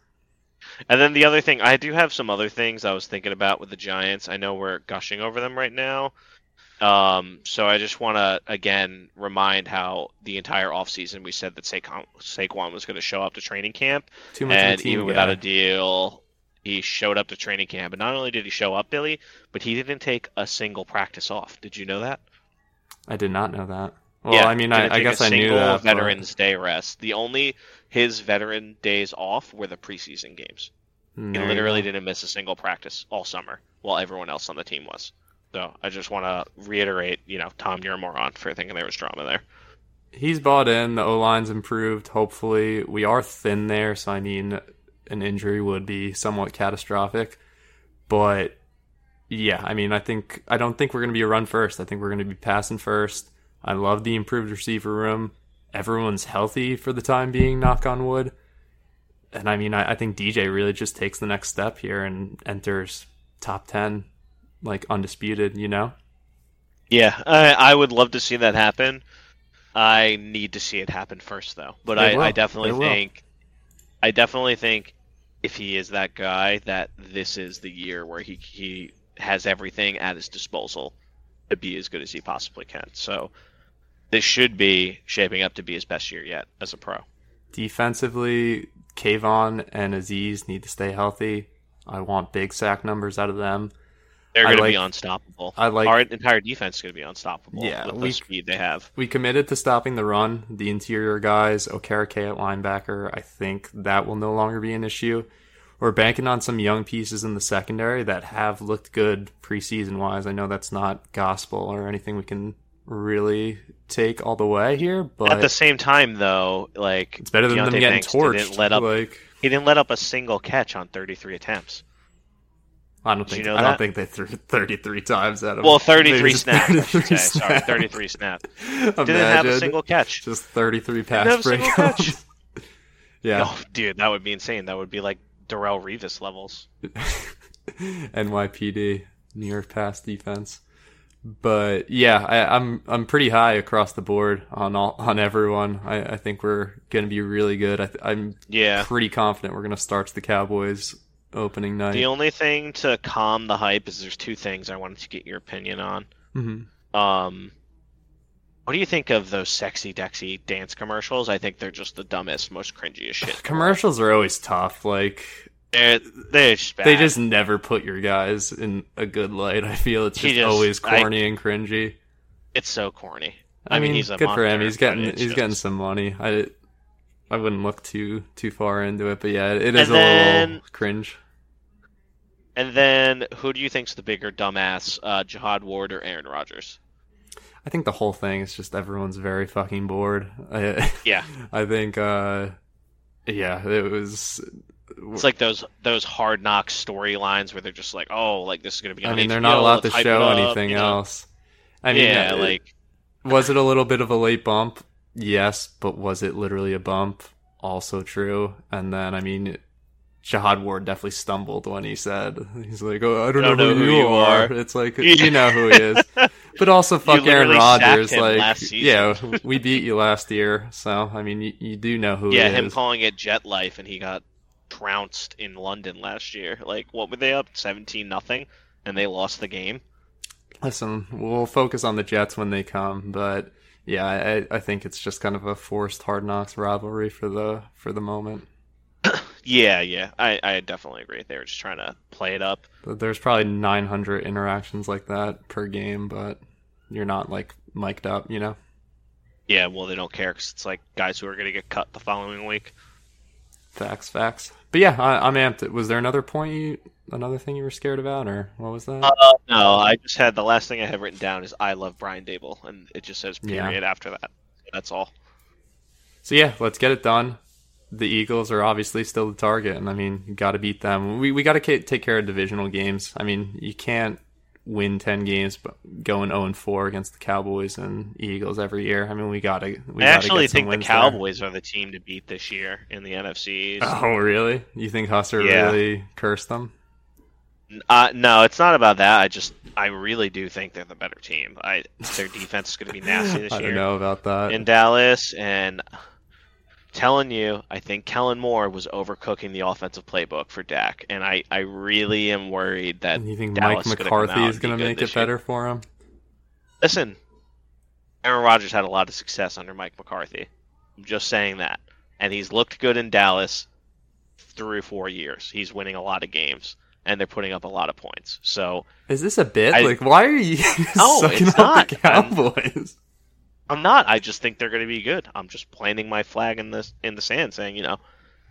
And then the other thing, I do have some other things I was thinking about with the Giants. I know we're gushing over them right now. Um, so I just want to again remind how the entire offseason we said that Saquon, Saquon was going to show up to training camp, Too much and team even without a deal, he showed up to training camp. And not only did he show up, Billy, but he didn't take a single practice off. Did you know that? I did not know that. Well, yeah, I mean, I, I guess I knew that. but- Veterans Day rest. The only his veteran days off were the preseason games. He literally didn't miss a single practice all summer, while everyone else on the team was. So I just want to reiterate, you know, Tom, you're a moron for thinking there was drama there. He's bought in. The O line's improved. Hopefully, we are thin there. So I mean, an injury would be somewhat catastrophic. But yeah, I mean, I think I don't think we're going to be a run first. I think we're going to be passing first. I love the improved receiver room. Everyone's healthy for the time being. Knock on wood. And I mean, I, I think DJ really just takes the next step here and enters top ten, like undisputed. You know. Yeah, I, I would love to see that happen. I need to see it happen first, though. But I. I definitely think, I definitely think, if he is that guy, that this is the year where he he has everything at his disposal to be as good as he possibly can. So this should be shaping up to be his best year yet as a pro. Defensively, Kayvon and Azeez need to stay healthy. I want big sack numbers out of them. They're going to be unstoppable. I like- Our entire defense is going to be unstoppable Yeah, with we- the speed they have. We committed to stopping the run. The interior guys, Okereke at linebacker, I think that will no longer be an issue. We're banking on some young pieces in the secondary that have looked good preseason wise. I know that's not gospel or anything we can really take all the way here, but At the same time, though, like it's better than them Deonte getting Banks torched. Didn't let up, like he didn't let up a single catch on 33 attempts. I don't Did you think know I don't think they threw 33 times at him. Well, 33 just snaps. I should 33 say. Sorry, snaps. 33 snaps. Didn't have a single catch. Just 33 Didn't have pass a single breakups. catch. yeah. Oh, dude, that would be insane. That would be like Darrelle Revis levels. NYPD, New York Pass defense. But yeah, I, I'm I'm pretty high across the board on all on everyone. I, I think we're going to be really good. I, th- I'm Yeah. pretty confident we're going to start the Cowboys opening night. The only thing to calm the hype is there's two things I wanted to get your opinion on. Mhm. Um, what do you think of those sexy Dexy dance commercials? I think they're just the dumbest, most cringiest shit. Commercials are always tough. Like They're, they're just bad. they just never put your guys in a good light. I feel it's just, just- always I- corny and cringy. It's so corny. I, mean, he's a good for him. He's getting he's just- getting some money. I I wouldn't look too too far into it, but yeah, it is And a little cringe. And then, who do you think's the bigger dumbass, uh, Jihad Ward or Aaron Rodgers? I think the whole thing is just everyone's very fucking bored. I, Yeah. I think, uh, yeah, it was. It's like those those hard knock storylines where they're just like, oh, like this is gonna be. I mean, they're HBO, not allowed to show up, anything you know? else. I mean, yeah, uh, like was it a little bit of a late bump? Yes, but was it literally a bump? Also true. And then, I mean, Jihad Ward definitely stumbled when he said, he's like, oh, I don't, know, who, you are. It's like, you know who he is. But also, fuck Aaron Rodgers. Like, yeah, we beat you last year. So, I mean, you, you do know who he is. yeah, him is. calling it jet life, and he got trounced in London last year. Like, what were they up? Seventeen nothing, and they lost the game. Listen, we'll focus on the Jets when they come, but yeah, I, I think it's just kind of a forced hard knocks rivalry for the for the moment. Yeah, yeah, I, I definitely agree. They were just trying to play it up. There's probably 900 interactions like that per game, but you're not like mic'd up, you know. Yeah, well, they don't care because it's like guys who are going to get cut the following week. Facts, facts. But yeah, I, I'm amped. Was there another point you, another thing you were scared about, or what was that? Uh, no, I just had the last thing I have written down is I love Brian Daboll, and it just says Yeah. period after that. That's all. So yeah, let's get it done. the Eagles are obviously still the target, and I mean, you got to beat them. We we got to take care of divisional games. I mean, you can't win ten games but going zero and four against the Cowboys and Eagles every year. I mean, we got to. We I actually think the wins there. Cowboys are the team to beat this year in the NFC. Oh, really? You think Husser Yeah. really cursed them? Uh, no, it's not about that. I just, I really do think they're the better team. I their defense is going to be nasty this I year don't know about that. in Dallas, and telling you, I think Kellen Moore was overcooking the offensive playbook for Dak, and I, I really am worried that And you think Dallas Mike is gonna come McCarthy is going to make it year. better for him? Listen, Aaron Rodgers had a lot of success under Mike McCarthy. I'm just saying that, and he's looked good in Dallas through four years. He's winning a lot of games, and they're putting up a lot of points. So Is this a bit? I- like, why are you No, sucking it's up the not. I'm- Cowboys? I'm not. I just think they're going to be good. I'm just planting my flag in the in the sand, saying, you know,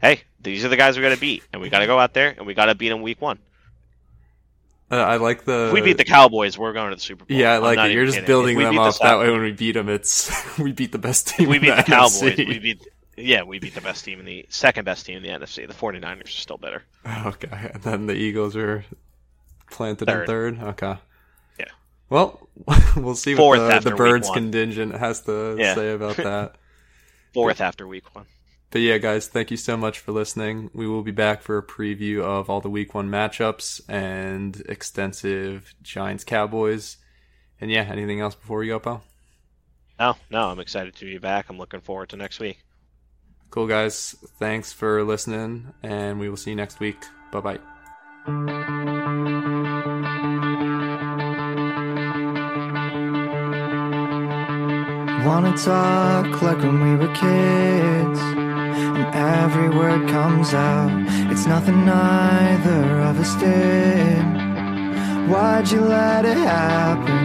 hey, these are the guys we got to beat, and we got to go out there and we got to beat them week one. Uh, I like the. If we beat the Cowboys, we're going to the Super Bowl. Yeah, I like it. You're just kidding. building them the up. That way, when we beat them, it's we beat the best team. we in beat the Cowboys. NFC. We beat yeah, we beat the best team in the second best team in the NFC. The 49ers are still better. Okay, and then the Eagles are planted in Third. third. Okay. Well, we'll see Fourth what the, the Birds contingent has to Yeah. say about that. Fourth after week one. But yeah, guys, thank you so much for listening. We will be back for a preview of all the week one matchups and extensive Giants Cowboys. And yeah, anything else before we go, pal? No, no, I'm excited to be back. I'm looking forward to next week. Cool, guys. Thanks for listening, and we will see you next week. Bye bye. Wanna talk like when we were kids, and every word comes out. It's nothing neither of us did. Why'd you let it happen?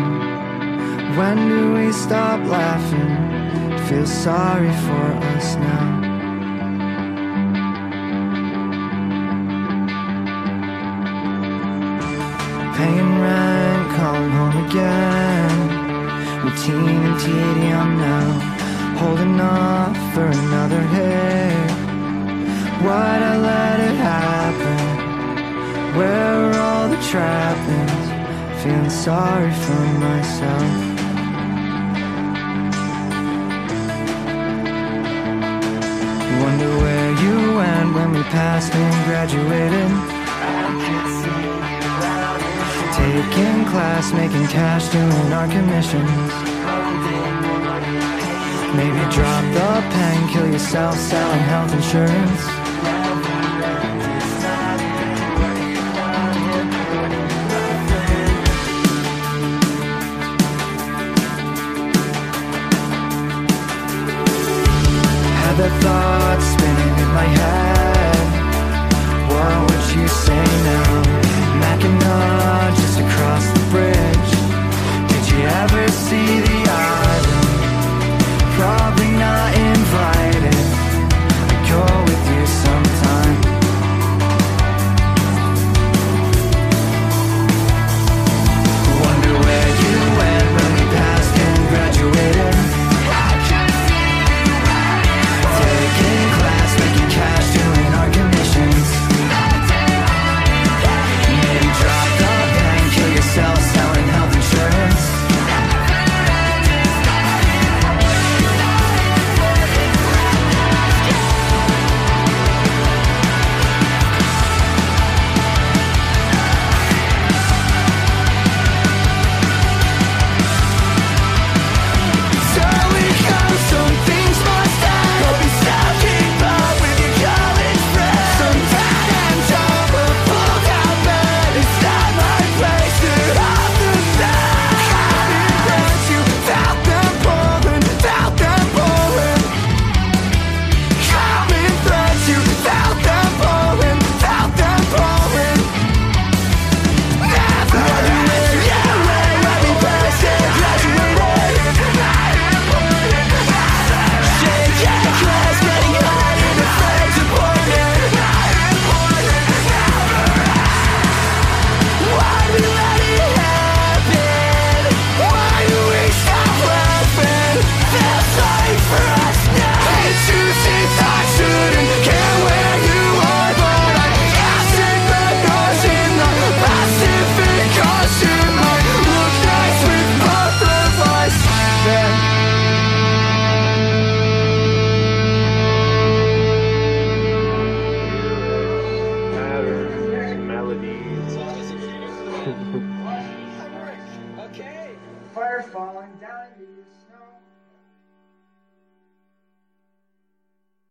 When do we stop laughing? Feel sorry for us now. Paying rent, calling home again. Routine and tedium now. Holding off for another hit. Why'd I let it happen? Where are all the trappings? Feeling sorry for myself. Wonder where you went when we passed and graduated. Taking class, making cash, doing our commissions. Maybe drop the pen, kill yourself, selling health insurance.